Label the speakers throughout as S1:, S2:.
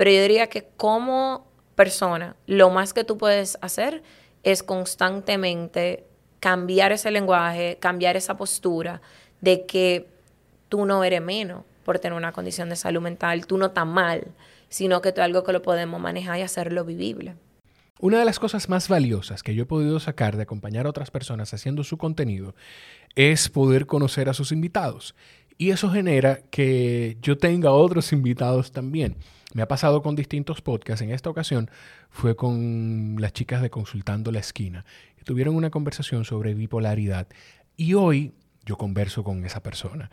S1: Pero yo diría que como persona, lo más que tú puedes hacer es constantemente cambiar ese lenguaje, cambiar esa postura de que tú no eres menos por tener una condición de salud mental, tú no estás mal, sino que tú es algo que lo podemos manejar y hacerlo vivible.
S2: Una de las cosas más valiosas que yo he podido sacar de acompañar a otras personas haciendo su contenido es poder conocer a sus invitados. Y eso genera que yo tenga otros invitados también. Me ha pasado con distintos podcasts. En esta ocasión fue con las chicas de Consultando la Esquina. Tuvieron una conversación sobre bipolaridad. Y hoy yo converso con esa persona.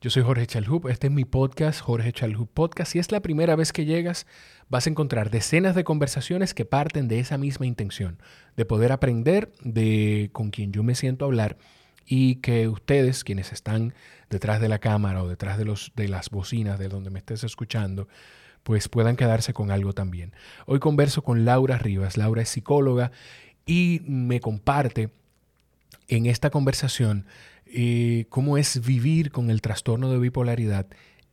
S2: Yo soy Jorge Chalhup, este es mi podcast, Jorge Chalhup Podcast. Si es la primera vez que llegas, vas a encontrar decenas de conversaciones que parten de esa misma intención, de poder aprender de con quien yo me siento hablar y que ustedes, quienes están detrás de la cámara o detrás de, los, de las bocinas de donde me estés escuchando, pues puedan quedarse con algo también. Hoy converso con Laura Rivas. Laura es psicóloga y me comparte en esta conversación eh, cómo es vivir con el trastorno de bipolaridad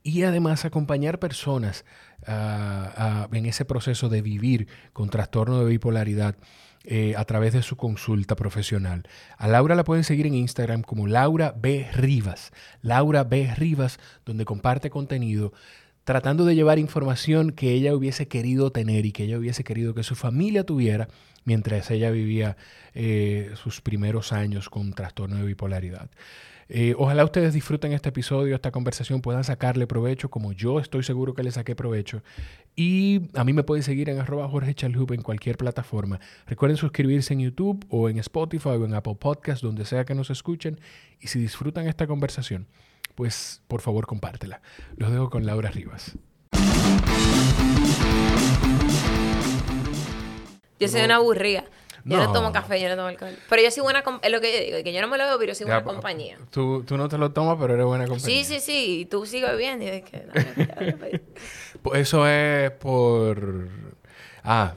S2: y además acompañar personas en ese proceso de vivir con trastorno de bipolaridad eh, a través de su consulta profesional. A Laura la pueden seguir en Instagram como Laura B. Rivas. Laura B. Rivas, donde comparte contenido tratando de llevar información que ella hubiese querido tener y que ella hubiese querido que su familia tuviera mientras ella vivía eh, sus primeros años con trastorno de bipolaridad. Eh, ojalá ustedes disfruten este episodio, esta conversación, puedan sacarle provecho, como yo estoy seguro que le saqué provecho. Y a mí me pueden seguir en arroba Jorge en cualquier plataforma. Recuerden suscribirse en YouTube o en Spotify o en Apple Podcast, donde sea que nos escuchen. Y si disfrutan esta conversación, pues por favor compártela. Los dejo con Laura Rivas.
S1: Yo soy una aburrida. Yo no. tomo café, yo no tomo alcohol. Pero yo soy buena, es lo que yo digo, que yo no me lo veo, pero yo soy buena compañía.
S2: Tú, tú, no te lo tomas, pero eres buena compañía.
S1: Sí, sí, sí, y tú sigues bebiendo. Y es que,
S2: pues Eso es por... Ah,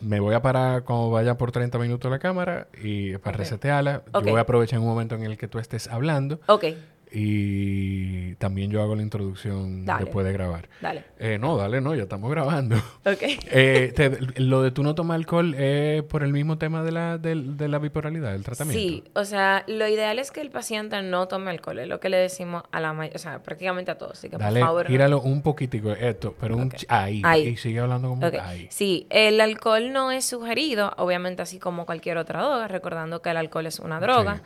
S2: me voy a parar cuando vaya por 30 minutos la cámara y para resetearla. Yo voy a aprovechar un momento en el que tú estés hablando.
S1: Ok.
S2: Y también yo hago la introducción después de grabar.
S1: Dale.
S2: Eh, no, dale, no, ya estamos grabando.
S1: Ok.
S2: Eh, lo de tú no tomar alcohol es por el mismo tema de la, de, la bipolaridad, del tratamiento.
S1: Sí, o sea, lo ideal es que el paciente no tome alcohol, es lo que le decimos a la mayoría, o sea, prácticamente a todos. Así que
S2: dale,
S1: por favor.
S2: Gíralo un poquitico, esto, pero un. Ahí, ahí. Y sigue hablando como ahí.
S1: Sí, el alcohol no es sugerido, obviamente, así como cualquier otra droga, recordando que el alcohol es una droga.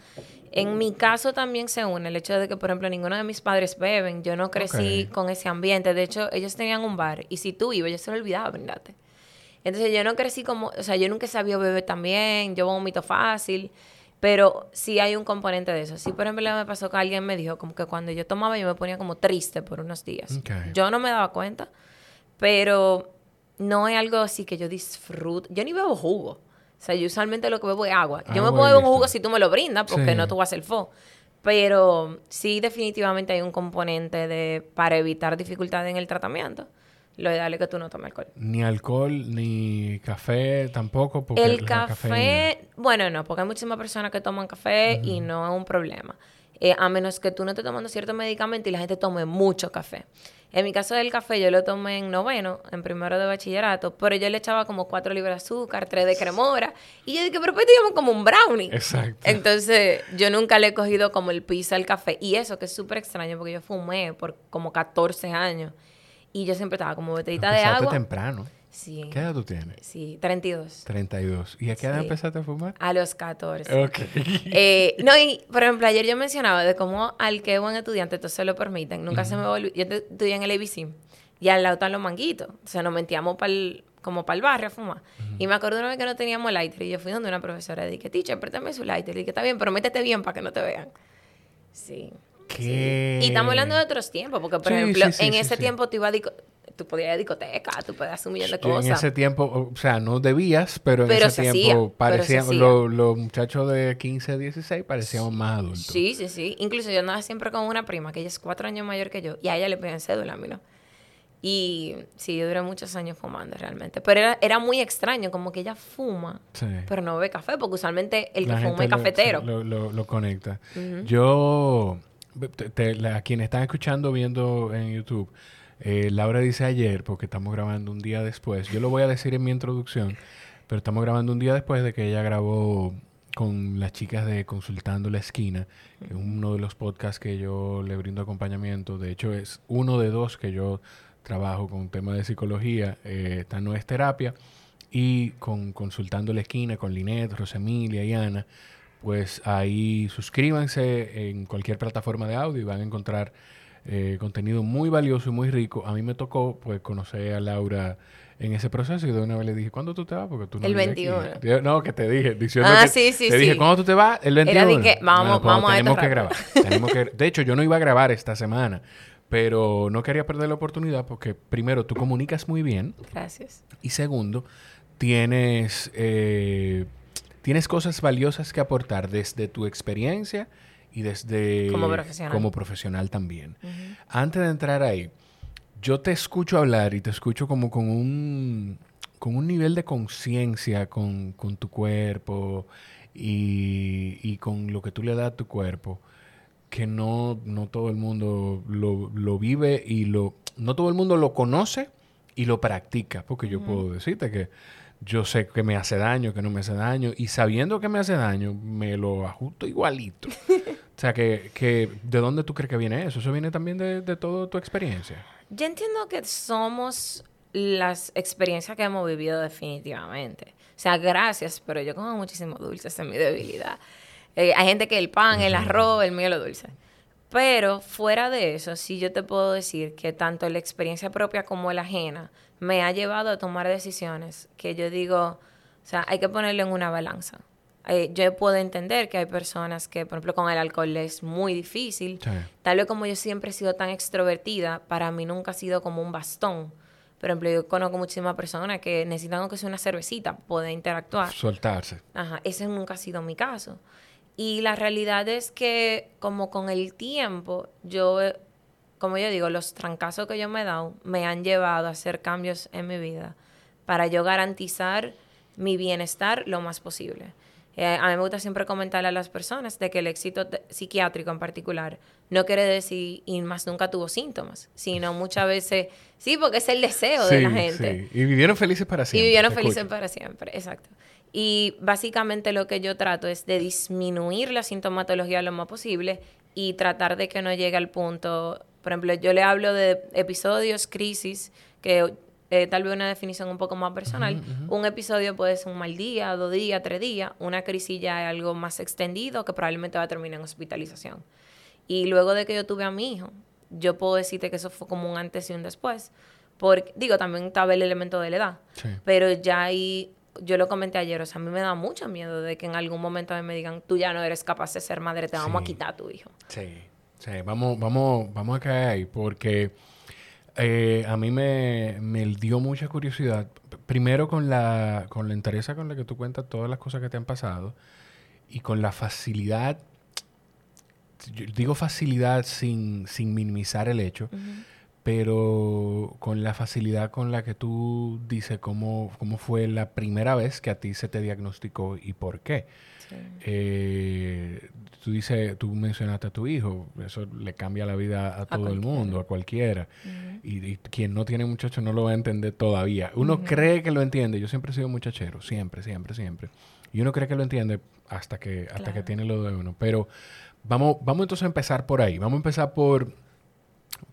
S1: En mi caso también se une el hecho de que, por ejemplo, ninguno de mis padres beben. Yo no crecí con ese ambiente. De hecho, ellos tenían un bar y si tú ibas, yo se lo olvidaba brindarte. Entonces yo no crecí como, o sea, yo nunca sabía beber también, yo vomito fácil, pero sí hay un componente de eso. Sí, por ejemplo, me pasó que alguien me dijo como que cuando yo tomaba yo me ponía como triste por unos días. Yo no me daba cuenta, pero no es algo así que yo disfruto. Yo ni bebo jugo. O sea, yo usualmente lo que bebo es agua. Yo me puedo beber un jugo si tú me lo brindas, porque no tú vas a hacer fo. Pero sí, definitivamente hay un componente de para evitar dificultades en el tratamiento. Lo ideal es que tú no tomes alcohol.
S2: Ni alcohol, ni café tampoco. Porque
S1: el café, bueno, no, porque hay muchísimas personas que toman café y no es un problema. Eh, a menos que tú no estés tomando cierto medicamento y la gente tome mucho café. En mi caso del café, yo lo tomé en noveno, en primero de bachillerato, pero yo le echaba como cuatro libras de azúcar, tres de cremora, y yo dije, pero pues digamos como un brownie.
S2: Exacto.
S1: Entonces, yo nunca le he cogido como el piso al café. Y eso que es súper extraño, porque yo fumé por como 14 años, y yo siempre estaba como botellita de agua.
S2: temprano.
S1: Sí.
S2: ¿Qué edad tú tienes?
S1: Sí, 32.
S2: 32. ¿Y a qué edad empezaste a fumar?
S1: A los 14.
S2: Ok.
S1: Eh, no, y por ejemplo, ayer yo mencionaba de cómo al que buen estudiante esto se lo permiten. Nunca se me volvió. Yo estudié en el ABC y al lado están los manguitos. O sea, nos mentíamos para como para el barrio a fumar. Y me acuerdo una vez que no teníamos lighter y yo fui donde una profesora y dije, teacher, préstame su lighter. Y dije, está bien, pero métete bien para que no te vean. Sí.
S2: ¿Qué?
S1: Y estamos hablando de otros tiempos, porque por ejemplo, en ese tiempo tú ibas a tú podías ir a discoteca, tú podías hacer un millón de cosas.
S2: En ese tiempo, o sea, no debías, pero en ese tiempo parecían, los, muchachos de 15, 16 parecían más adultos.
S1: Sí, sí, sí. Incluso yo andaba siempre con una prima, que ella es cuatro años mayor que yo, y a ella le pedían cédula, mira. Y sí, yo duré muchos años fumando realmente. Pero era, era muy extraño, como que ella fuma, pero no bebe café, porque usualmente el que fuma es cafetero.
S2: Lo, lo, conecta. Yo, a quienes están escuchando, viendo en YouTube, Eh, Laura dice ayer, porque estamos grabando un día después. Yo lo voy a decir en mi introducción, pero estamos grabando un día después de que ella grabó con las chicas de Consultando la Esquina, que es uno de los podcasts que yo le brindo acompañamiento. De hecho, es uno de dos que yo trabajo con tema de psicología. Eh, esta no es terapia. Y con Consultando la Esquina, con Linet, Rosemilia y Ana, pues ahí suscríbanse en cualquier plataforma de audio y van a encontrar eh, contenido muy valioso y muy rico. A mí me tocó pues conocer a Laura en ese proceso y de una vez le dije, ¿cuándo tú te vas? Porque tú no
S1: El 21.
S2: No, que te dije, diciendo
S1: Ah,
S2: que
S1: sí, sí,
S2: te dije. ¿cuándo tú te vas? El 21.
S1: Era de que, vamos-
S2: pues,
S1: vamos a
S2: tenemos
S1: esto
S2: que grabar. Tenemos que- de hecho, yo no iba a grabar esta semana, pero no quería perder la oportunidad porque primero, tú comunicas muy bien
S1: Gracias.
S2: y segundo, tienes, eh, tienes cosas valiosas que aportar desde tu experiencia y desde...
S1: Como profesional.
S2: Como profesional también. Antes de entrar ahí, yo te escucho hablar y te escucho como con un, con un nivel de conciencia con, con tu cuerpo y, y con lo que tú le das a tu cuerpo que no, no todo el mundo lo, lo vive y lo... No todo el mundo lo conoce y lo practica, porque yo puedo decirte que yo sé que me hace daño, que no me hace daño, y sabiendo que me hace daño, me lo ajusto igualito. o sea, que, que ¿de dónde tú crees que viene eso? ¿Eso viene también de, de toda tu experiencia?
S1: Yo entiendo que somos las experiencias que hemos vivido definitivamente. O sea, gracias, pero yo como muchísimo dulce, esa es mi debilidad. Eh, hay gente que el pan, el arroz, el mío lo dulce. Pero fuera de eso, sí yo te puedo decir que tanto la experiencia propia como la ajena me ha llevado a tomar decisiones que yo digo, o sea, hay que ponerlo en una balanza. Eh, yo puedo entender que hay personas que, por ejemplo, con el alcohol es muy difícil.
S2: Sí.
S1: Tal vez como yo siempre he sido tan extrovertida, para mí nunca ha sido como un bastón. Por ejemplo, yo conozco muchísimas personas que necesitan aunque sea una cervecita para poder interactuar.
S2: Soltarse.
S1: Ajá, ese nunca ha sido mi caso. Y la realidad es que como con el tiempo, yo, eh, como yo digo, los trancazos que yo me he dado me han llevado a hacer cambios en mi vida para yo garantizar mi bienestar lo más posible. Eh, a mí me gusta siempre comentarle a las personas de que el éxito psiquiátrico en particular no quiere decir y más nunca tuvo síntomas, sino muchas veces, sí, porque es el deseo de la gente.
S2: sí. Y vivieron felices para siempre.
S1: Y vivieron felices
S2: escucho.
S1: para siempre, exacto. Y básicamente lo que yo trato es de disminuir la sintomatología lo más posible y tratar de que no llegue al punto, por ejemplo, yo le hablo de episodios, crisis, que eh, tal vez una definición un poco más personal. Un episodio puede ser un mal día, dos días, tres días. Una crisis ya es algo más extendido que probablemente va a terminar en hospitalización. Y luego de que yo tuve a mi hijo, yo puedo decirte que eso fue como un antes y un después. Porque, digo, también estaba el elemento de la edad.
S2: Sí.
S1: Pero ya ahí, yo lo comenté ayer, o sea, a mí me da mucho miedo de que en algún momento a mí me digan, tú ya no eres capaz de ser madre, te vamos a quitar a tu hijo.
S2: Sí, sí, vamos, vamos, vamos a caer ahí porque eh, a mí me, me dio mucha curiosidad. Primero con la, con la entereza con la que tú cuentas todas las cosas que te han pasado y con la facilidad, yo digo facilidad sin, sin minimizar el hecho, pero con la facilidad con la que tú dices cómo, cómo fue la primera vez que a ti se te diagnosticó y por qué.
S1: Sí.
S2: Eh, tú dices, tú mencionaste a tu hijo, eso le cambia la vida a todo el mundo, a cualquiera. y, y quien no tiene muchacho no lo va a entender todavía. Uno cree que lo entiende. Yo siempre he sido muchachero, siempre, siempre, siempre. Y uno cree que lo entiende hasta que, hasta que tiene lo de uno. Pero vamos, vamos entonces a empezar por ahí. Vamos a empezar por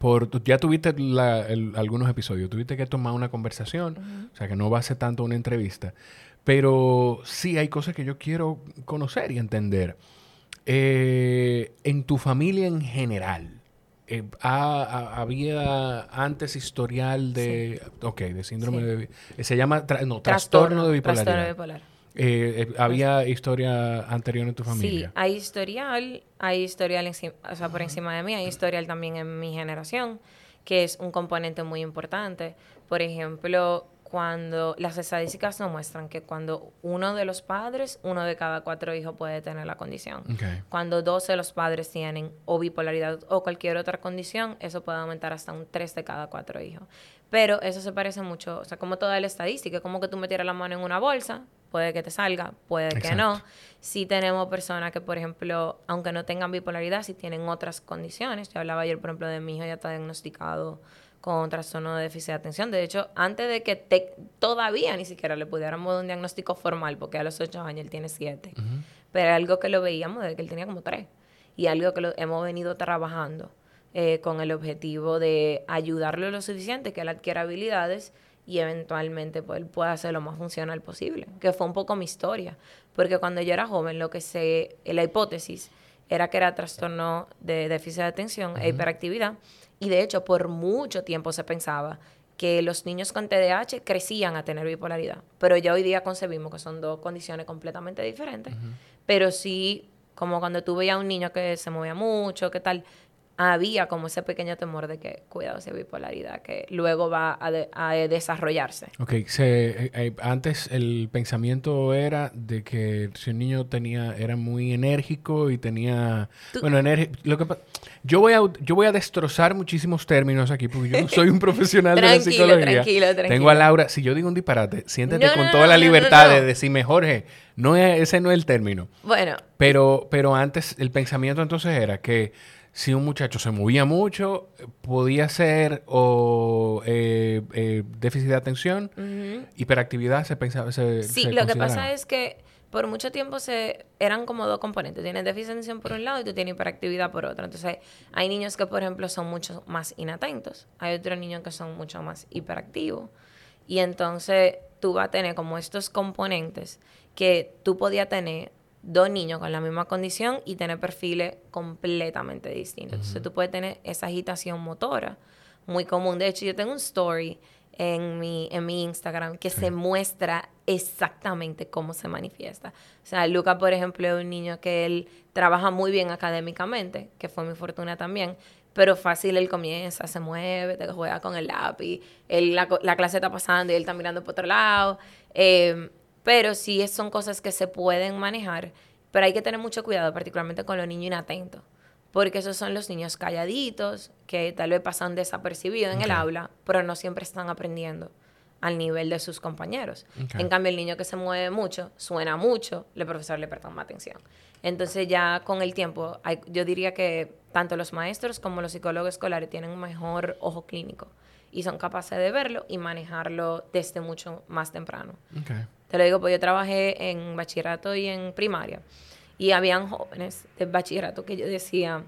S2: por ya tuviste la- el- algunos episodios, tuviste que tomar una conversación, o sea que no va a ser tanto una entrevista, pero sí hay cosas que yo quiero conocer y entender. Eh, en tu familia en general, eh, ha- ha- ¿había antes historial de, ok, de síndrome
S1: Sí.
S2: de, se llama, tra- no, trastorno, de bipolaridad.
S1: Trastorno bipolar.
S2: Eh, eh, ¿Había historia anterior en tu
S1: Sí,
S2: familia?
S1: hay historial, hay historial o sea, por encima de mí, hay historial también en mi generación, que es un componente muy importante. Por ejemplo, cuando las estadísticas nos muestran que cuando uno de los padres, uno de cada cuatro hijos puede tener la condición. Cuando dos de los padres tienen o bipolaridad o cualquier otra condición, eso puede aumentar hasta un 3 de cada cuatro hijos. Pero eso se parece mucho, o sea, como toda la estadística, como que tú metieras la mano en una bolsa, puede que te salga, puede que no. Si tenemos personas que, por ejemplo, aunque no tengan bipolaridad, si tienen otras condiciones. Yo hablaba ayer, por ejemplo, de mi hijo ya está diagnosticado con trastorno de déficit de atención. De hecho, antes de que todavía ni siquiera le pudiéramos dar un diagnóstico formal, porque a los 8 años él tiene 7, pero algo que lo veíamos desde que él tenía como 3 y algo que lo hemos venido trabajando eh, con el objetivo de ayudarlo lo suficiente que él adquiera habilidades y eventualmente pues, él pueda hacer lo más funcional posible, que fue un poco mi historia, porque cuando yo era joven lo que se, la hipótesis era que era trastorno de déficit de atención e hiperactividad, y de hecho, por mucho tiempo se pensaba que los niños con TDAH crecían a tener bipolaridad, pero ya hoy día concebimos que son dos condiciones completamente diferentes, pero sí, como cuando tú veías a un niño que se movía mucho, qué tal, había como ese pequeño temor de que, cuidado, esa bipolaridad, que luego va a, desarrollarse.
S2: Ok, se, eh, eh, antes el pensamiento era de que si un niño tenía, era muy enérgico y tenía, bueno, lo que yo voy a yo voy a destrozar muchísimos términos aquí porque yo no soy un profesional de la psicología. Tranquilo, tranquilo. Tengo a Laura, si yo digo un disparate, siéntete con toda la libertad de decirme, Jorge, no es, ese no es el término.
S1: Bueno.
S2: Pero, pero antes el pensamiento entonces era que si un muchacho se movía mucho, podía ser o eh, eh, déficit de atención, hiperactividad se pensaba. Se,
S1: sí, lo que pasa es que por mucho tiempo se eran como dos componentes. Tienes déficit de atención por un lado y tú tienes hiperactividad por otro. Entonces, hay niños que, por ejemplo, son mucho más inatentos. Hay otros niños que son mucho más hiperactivos. Y entonces tú vas a tener como estos componentes que tú podías tener dos niños con la misma condición y tener perfiles completamente distintos. Entonces tú puedes tener esa agitación motora muy común. De hecho, yo tengo un story en mi, en mi Instagram que se muestra exactamente cómo se manifiesta. O sea, Luca, por ejemplo, es un niño que él trabaja muy bien académicamente, que fue mi fortuna también, pero fácil él comienza, se mueve, te juega con el lápiz, él, la, la, clase está pasando y él está mirando por otro lado. Eh, pero sí son cosas que se pueden manejar, pero hay que tener mucho cuidado, particularmente con los niños inatentos, porque esos son los niños calladitos, que tal vez pasan desapercibidos en el aula, pero no siempre están aprendiendo al nivel de sus compañeros. En cambio, el niño que se mueve mucho, suena mucho, el profesor le presta más atención. Entonces ya con el tiempo, yo diría que tanto los maestros como los psicólogos escolares tienen un mejor ojo clínico y son capaces de verlo y manejarlo desde mucho más temprano. Te lo digo, pues yo trabajé en bachillerato y en primaria. Y habían jóvenes de bachillerato que yo decía,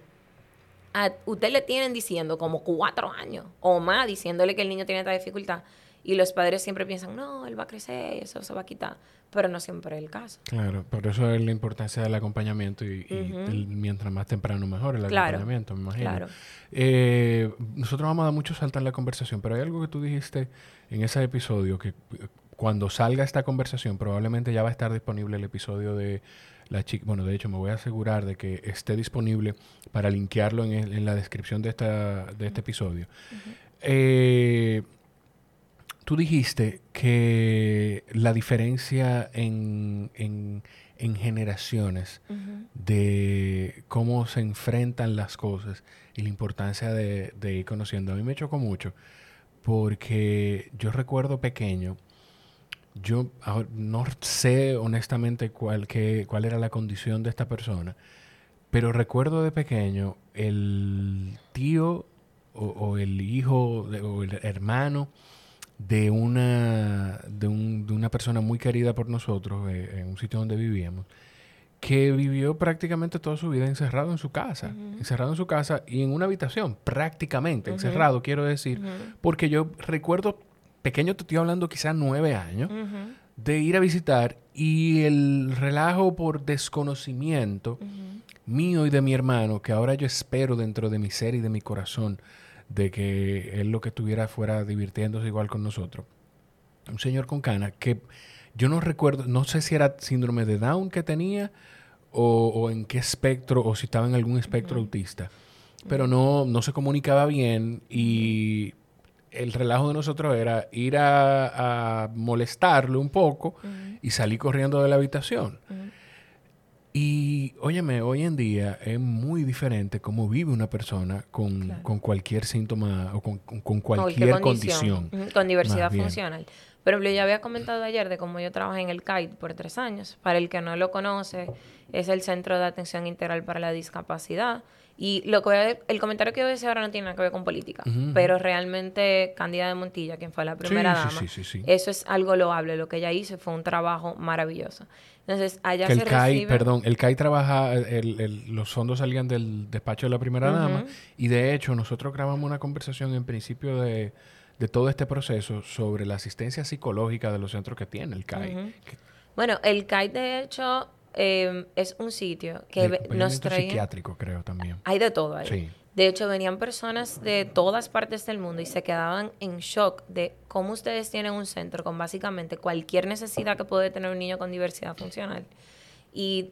S1: a usted le tienen diciendo como cuatro años o más, diciéndole que el niño tiene esta dificultad. Y los padres siempre piensan, no, él va a crecer, y eso se va a quitar. Pero no siempre es el caso.
S2: Claro, por eso es la importancia del acompañamiento y, mientras más temprano mejor el acompañamiento, me imagino. Claro. Eh, nosotros vamos a dar mucho salto en la conversación, pero hay algo que tú dijiste en ese episodio que cuando salga esta conversación, probablemente ya va a estar disponible el episodio de la chica. Bueno, de hecho, me voy a asegurar de que esté disponible para linkearlo en, la descripción de, esta, de este episodio. Eh, tú dijiste que la diferencia en, generaciones de cómo se enfrentan las cosas y la importancia de, de ir conociendo. A mí me chocó mucho porque yo recuerdo pequeño yo no sé honestamente cuál, cuál era la condición de esta persona, pero recuerdo de pequeño el tío o, el hijo o el hermano de una, de, una persona muy querida por nosotros eh, en un sitio donde vivíamos, que vivió prácticamente toda su vida encerrado en su casa, encerrado en su casa y en una habitación, prácticamente encerrado, quiero decir, porque yo recuerdo pequeño, te estoy hablando quizás nueve años, de ir a visitar y el relajo por desconocimiento mío y de mi hermano, que ahora yo espero dentro de mi ser y de mi corazón, de que él lo que estuviera fuera divirtiéndose igual con nosotros. Un señor con cana que yo no recuerdo, no sé si era síndrome de Down que tenía o, en qué espectro, o si estaba en algún espectro autista, pero no, no se comunicaba bien y el relajo de nosotros era ir a, molestarle un poco y salir corriendo de la habitación. Y óyeme, hoy en día es muy diferente cómo vive una persona con, cualquier síntoma o con, cualquier, condición.
S1: Con diversidad funcional. Por ejemplo, ya había comentado ayer de cómo yo trabajé en el CAIT por tres años. Para el que no lo conoce, es el Centro de Atención Integral para la Discapacidad Y lo que el comentario que voy a decir ahora no tiene nada que ver con política, pero realmente Candida de Montilla, quien fue la primera dama, eso es algo loable. Lo que ella hizo fue un trabajo maravilloso. Entonces, allá
S2: se el CAI, perdón, el CAI trabaja, los fondos salían del despacho de la primera dama y de hecho nosotros grabamos una conversación en principio de, todo este proceso sobre la asistencia psicológica de los centros que tiene el CAI.
S1: Bueno, el CAI de hecho Em, es un sitio que nos trae...
S2: psiquiátrico, creo, también.
S1: Hay de todo ahí. De hecho, venían personas de todas partes del mundo y se quedaban en shock de cómo ustedes tienen un centro con básicamente cualquier necesidad que puede tener un niño con diversidad funcional. Y,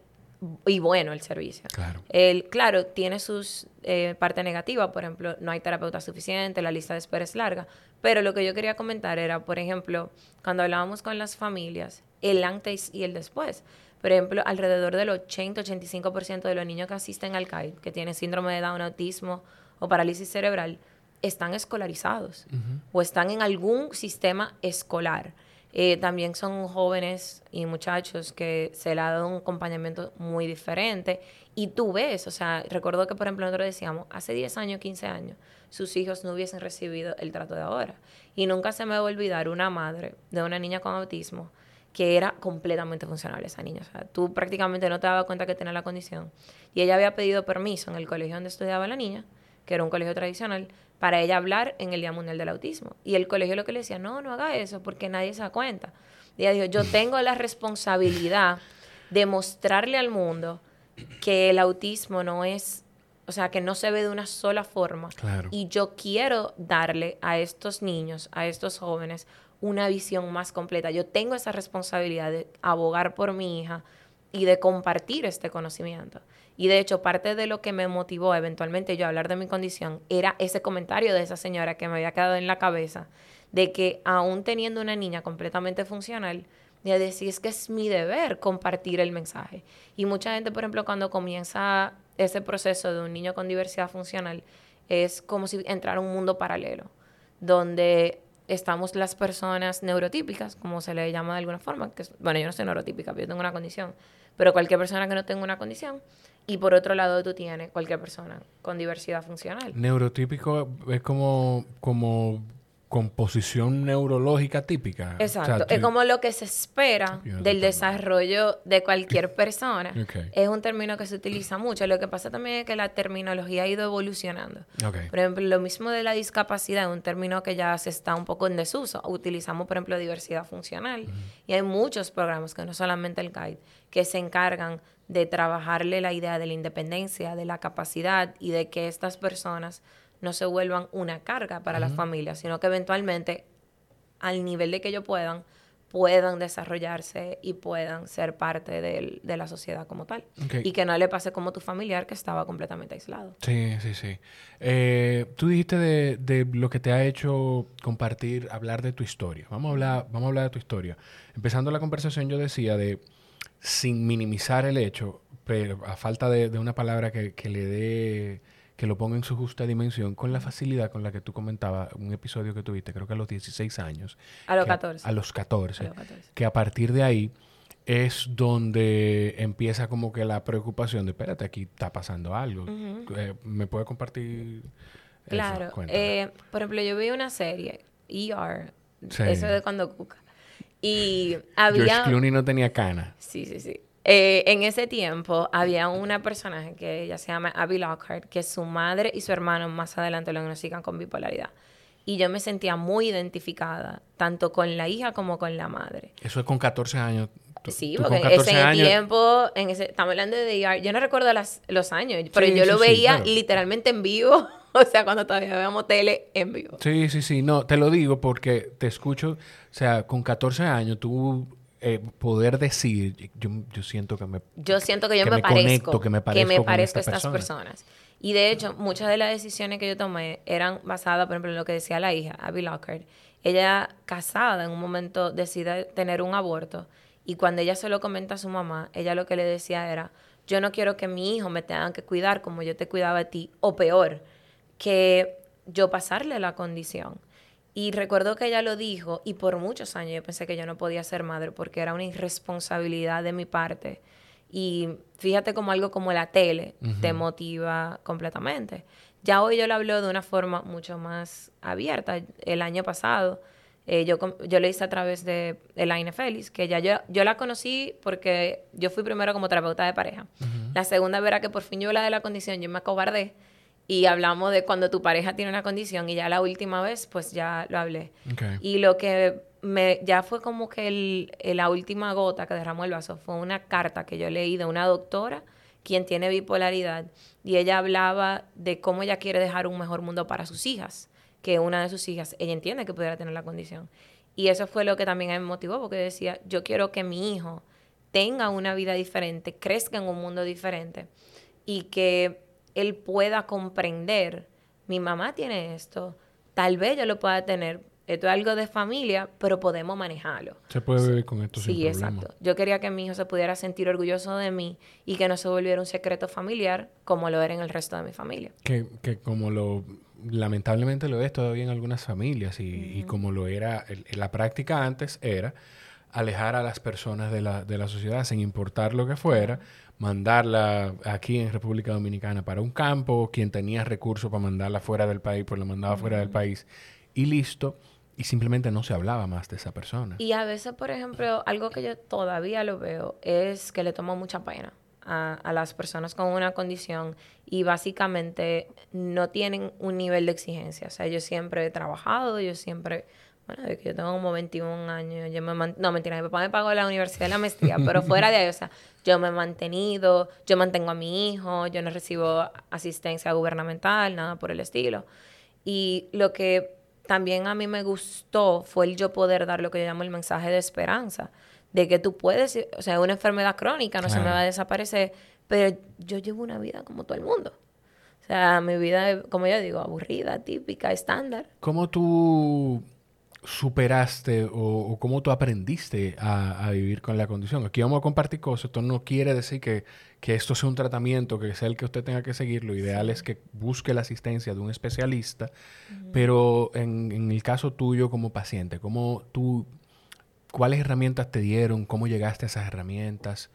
S1: y bueno el servicio.
S2: Claro.
S1: El, claro, tiene sus eh, parte negativa, por ejemplo, no hay terapeuta suficiente, la lista de espera es larga. Pero lo que yo quería comentar era, por ejemplo, cuando hablábamos con las familias, el antes y el después. Por ejemplo, alrededor del 80-85% de los niños que asisten al CAI, que tienen síndrome de Down, autismo o parálisis cerebral, están escolarizados o están en algún sistema escolar. Eh, también son jóvenes y muchachos que se le ha dado un acompañamiento muy diferente. Y tú ves, o sea, recuerdo que, por ejemplo, nosotros decíamos, hace 10 años, 15 años, sus hijos no hubiesen recibido el trato de ahora. Y nunca se me va a olvidar una madre de una niña con autismo que era completamente funcional esa niña. O sea, tú prácticamente no te dabas cuenta que tenía la condición. Y ella había pedido permiso en el colegio donde estudiaba la niña, que era un colegio tradicional, para ella hablar en el Día Mundial del Autismo. Y el colegio lo que le decía, no, no haga eso, porque nadie se da cuenta. Y ella dijo, yo tengo la responsabilidad de mostrarle al mundo que el autismo no es, o sea, que no se ve de una sola forma. Y yo quiero darle a estos niños, a estos jóvenes, una visión más completa. Yo tengo esa responsabilidad de abogar por mi hija y de compartir este conocimiento. Y de hecho, parte de lo que me motivó eventualmente yo a hablar de mi condición era ese comentario de esa señora que me había quedado en la cabeza, de que aún teniendo una niña completamente funcional, de decir es que es mi deber compartir el mensaje. Y mucha gente, por ejemplo, cuando comienza ese proceso de un niño con diversidad funcional, es como si entrara a un mundo paralelo, donde estamos las personas neurotípicas, como se le llama de alguna forma, que bueno, yo no soy neurotípica, yo tengo una condición, pero cualquier persona que no tenga una condición, y por otro lado tú tienes cualquier persona con diversidad funcional.
S2: Neurotípico es como, como composición neurológica típica.
S1: Exacto. es como lo que se espera del desarrollo de cualquier persona. Es un término que se utiliza mucho. Lo que pasa también es que la terminología ha ido evolucionando. Por ejemplo, lo mismo de la discapacidad es un término que ya se está un poco en desuso. Utilizamos, por ejemplo, diversidad funcional. Y hay muchos programas, que no solamente el GUIDE, que se encargan de trabajarle la idea de la independencia, de la capacidad y de que estas personas no se vuelvan una carga para las familias, sino que eventualmente, al nivel de que ellos puedan, puedan desarrollarse y puedan ser parte de la sociedad como tal. Y que no le pase como tu familiar que estaba completamente aislado.
S2: Sí, sí, sí. Eh, tú dijiste de, lo que te ha hecho compartir, hablar de tu historia. Vamos a hablar, vamos a hablar de tu historia. Empezando la conversación yo decía de, sin minimizar el hecho, pero a falta de, una palabra que, que le dé que lo ponga en su justa dimensión con la facilidad con la que tú comentabas un episodio que tuviste, creo que a los 16 años.
S1: A los 14.
S2: A, los 14. Que a partir de ahí es donde empieza como que la preocupación de, espérate, aquí está pasando algo. Eh, ¿Me puede compartir?
S1: Claro. Eh, por ejemplo, yo vi una serie, ER, eso de cuando Cuca. Y había...
S2: George Clooney no tenía cana.
S1: Sí, sí, sí. Eh, en ese tiempo había una personaje que ella se llama Abby Lockhart, que su madre y su hermano más adelante lo diagnostican con bipolaridad. Y yo me sentía muy identificada, tanto con la hija como con la madre.
S2: Eso es con 14 años.
S1: sí, porque en ese tiempo, en ese, estamos hablando de DR, yo no recuerdo las, los años, pero yo lo veía literalmente en vivo, o sea, cuando todavía veíamos tele en vivo.
S2: Sí, sí, sí, no, te lo digo porque te escucho, o sea, con 14 años tú eh, poder decir, yo, yo, siento que me...
S1: Yo siento que yo me, parezco, que me parezco, a estas personas. Y de hecho, muchas de las decisiones que yo tomé eran basadas, por ejemplo, en lo que decía la hija, Abby Lockhart. Ella, casada, en un momento decide tener un aborto. Y cuando ella se lo comenta a su mamá, ella lo que le decía era, yo no quiero que mi hijo me tenga que cuidar como yo te cuidaba a ti, o peor, que yo pasarle la condición. Y recuerdo que ella lo dijo y por muchos años yo pensé que yo no podía ser madre porque era una irresponsabilidad de mi parte Y fíjate como algo como la tele te motiva completamente. Ya hoy yo lo hablo de una forma mucho más abierta. El año pasado eh, yo, yo lo hice a través de Elaine Félix, que ya yo, yo la conocí porque yo fui primero como terapeuta de pareja. La segunda vez era que por fin yo la de la condición, yo me acobardé y hablamos de cuando tu pareja tiene una condición y ya la última vez pues ya lo hablé. Y lo que me, ya fue como que el, la última gota que derramó el vaso fue una carta que yo leí de una doctora quien tiene bipolaridad y ella hablaba de cómo ella quiere dejar un mejor mundo para sus hijas, que una de sus hijas, ella entiende que pudiera tener la condición. Y eso fue lo que también me motivó porque decía, yo quiero que mi hijo tenga una vida diferente, crezca en un mundo diferente y que él pueda comprender, mi mamá tiene esto, tal vez yo lo pueda tener, esto es algo de familia, pero podemos manejarlo.
S2: Se puede vivir con esto
S1: sí, exacto. Yo quería que mi hijo se pudiera sentir orgulloso de mí y que no se volviera un secreto familiar como lo era en el resto de mi familia.
S2: Que, que como lo lamentablemente lo es todavía en algunas familias y, como lo era la práctica antes era alejar a las personas de la, de la sociedad sin importar lo que fuera mandarla aquí en República Dominicana para un campo, quien tenía recursos para mandarla fuera del país, pues la mandaba fuera del país y listo. Y simplemente no se hablaba más de esa persona.
S1: Y a veces, por ejemplo, algo que yo todavía lo veo es que le tomo mucha pena a, a las personas con una condición y básicamente no tienen un nivel de exigencia. O sea, yo siempre he trabajado, yo siempre bueno, de que yo tengo como 21 años, yo me no, mentira, mi papá me pagó la universidad de la maestría, pero fuera de ahí, o sea, yo me he mantenido, yo mantengo a mi hijo, yo no recibo asistencia gubernamental, nada por el estilo. Y lo que también a mí me gustó fue el yo poder dar lo que yo llamo el mensaje de esperanza, de que tú puedes, o sea, una enfermedad crónica no se me va a desaparecer, pero yo llevo una vida como todo el mundo. O sea, mi vida, como yo digo, aburrida, típica, estándar.
S2: ¿Cómo tú superaste o, cómo tú aprendiste a, vivir con la condición. Aquí vamos a compartir cosas. Esto no quiere decir que, esto sea un tratamiento, que sea el que usted tenga que seguir. Lo ideal es que busque la asistencia de un especialista. Pero en, el caso tuyo como paciente, ¿cómo tú, ¿cuáles herramientas te dieron? ¿Cómo llegaste a esas herramientas?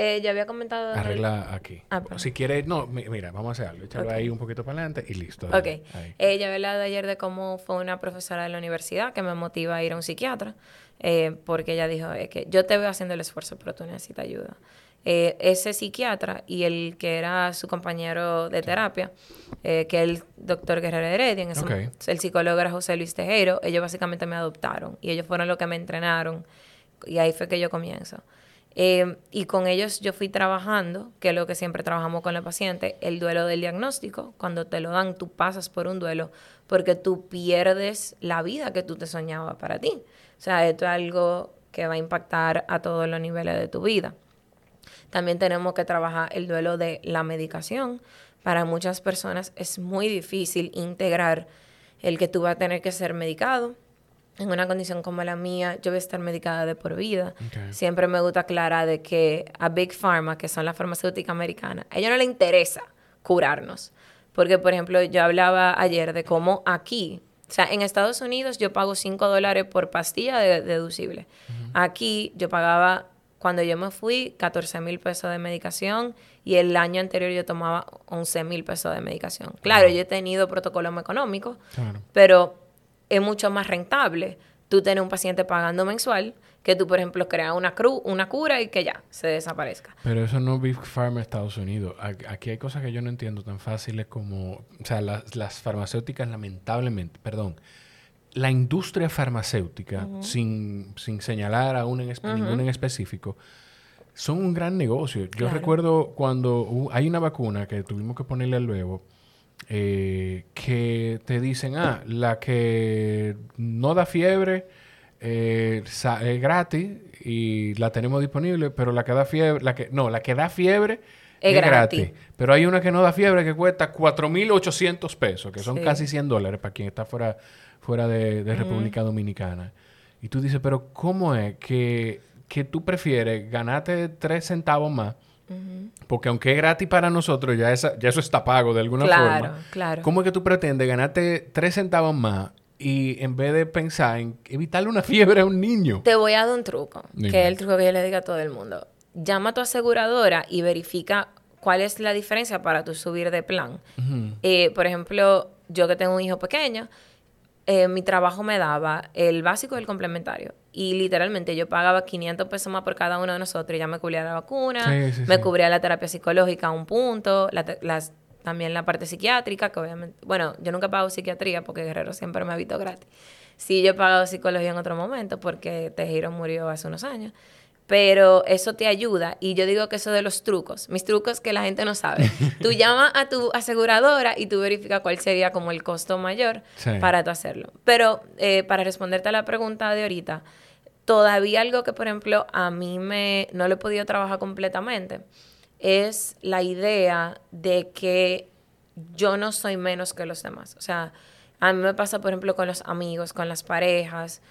S1: Eh, ya había comentado...
S2: Arregla aquí. Ah, si quieres... No, mira, vamos a hacer algo. Echarlo ahí un poquito para adelante y listo.
S1: Ok. Eh, ya había hablado ayer de cómo fue una profesora de la universidad que me motiva a ir a un psiquiatra. Eh, porque ella dijo, que yo te veo haciendo el esfuerzo, pero tú necesitas ayuda. Ese psiquiatra y el que era su compañero de terapia, que es el doctor Guerrero Heredia, en el psicólogo era José Luis Tejero, ellos básicamente me adoptaron y ellos fueron los que me entrenaron y ahí fue que yo comienzo. Eh, y con ellos yo fui trabajando, que es lo que siempre trabajamos con el paciente, el duelo del diagnóstico. Cuando te lo dan, tú pasas por un duelo porque tú pierdes la vida que tú te soñabas para ti. O sea, esto es algo que va a impactar a todos los niveles de tu vida. También tenemos que trabajar el duelo de la medicación. Para muchas personas es muy difícil integrar el que tú vas a tener que ser medicado, en una condición como la mía, yo voy a estar medicada de por vida. Siempre me gusta aclarar de que a Big Pharma, que son las farmacéuticas americanas, a ellos no les interesa curarnos. Porque, por ejemplo, yo hablaba ayer de cómo aquí, o sea, en Estados Unidos yo pago 5 dólares por pastilla de, deducible. Aquí yo pagaba, cuando yo me fui, 14 mil pesos de medicación y el año anterior yo tomaba 11 mil pesos de medicación. Claro, yo he tenido protocolos económicos, pero es mucho más rentable tú tener un paciente pagando mensual que tú, por ejemplo, creas una, cru una cura y que ya se desaparezca.
S2: Pero eso no es Big Pharma Estados Unidos. Aquí hay cosas que yo no entiendo tan fáciles como, o sea, las, farmacéuticas lamentablemente, perdón, la industria farmacéutica, sin, señalar a una en ninguna en específico, son un gran negocio. Yo recuerdo cuando hay una vacuna que tuvimos que ponerle al huevo, eh, que te dicen, ah, la que no da fiebre eh, es gratis y la tenemos disponible, pero la que da fiebre, la que, no, la que da fiebre es, gratis. Pero hay una que no da fiebre que cuesta 4.800 pesos, que son casi 100 dólares para quien está fuera, fuera de, República Dominicana. Y tú dices, pero ¿cómo es que, que tú prefieres ganarte 3 centavos más? Porque aunque es gratis para nosotros, ya, ya eso está pago de alguna forma. Claro, claro. ¿Cómo es que tú pretendes ganarte tres centavos más y en vez de pensar en evitarle una fiebre a un niño?
S1: Te voy a dar un truco, que es el truco que yo le digo a todo el mundo. llama a tu aseguradora y verifica cuál es la diferencia para tu subir de plan. Eh, por ejemplo, yo que tengo un hijo pequeño, eh, mi trabajo me daba el básico y el complementario. Y literalmente yo pagaba 500 pesos más por cada uno de nosotros y ya me cubría la vacuna, me cubría la terapia psicológica a un punto, las, también la parte psiquiátrica, que obviamente, bueno, yo nunca pago psiquiatría porque Guerrero siempre me ha visto gratis. Sí, yo he pagado psicología en otro momento porque Tejiro murió hace unos años pero eso te ayuda. Y yo digo que eso de los trucos, mis trucos que la gente no sabe. tú llamas a tu aseguradora y tú verificas cuál sería como el costo mayor para tú hacerlo. Pero eh, para responderte a la pregunta de ahorita, todavía algo que, por ejemplo, a mí me, no lo he podido trabajar completamente, es la idea de que yo no soy menos que los demás. O sea, a mí me pasa, por ejemplo, con los amigos, con las parejas,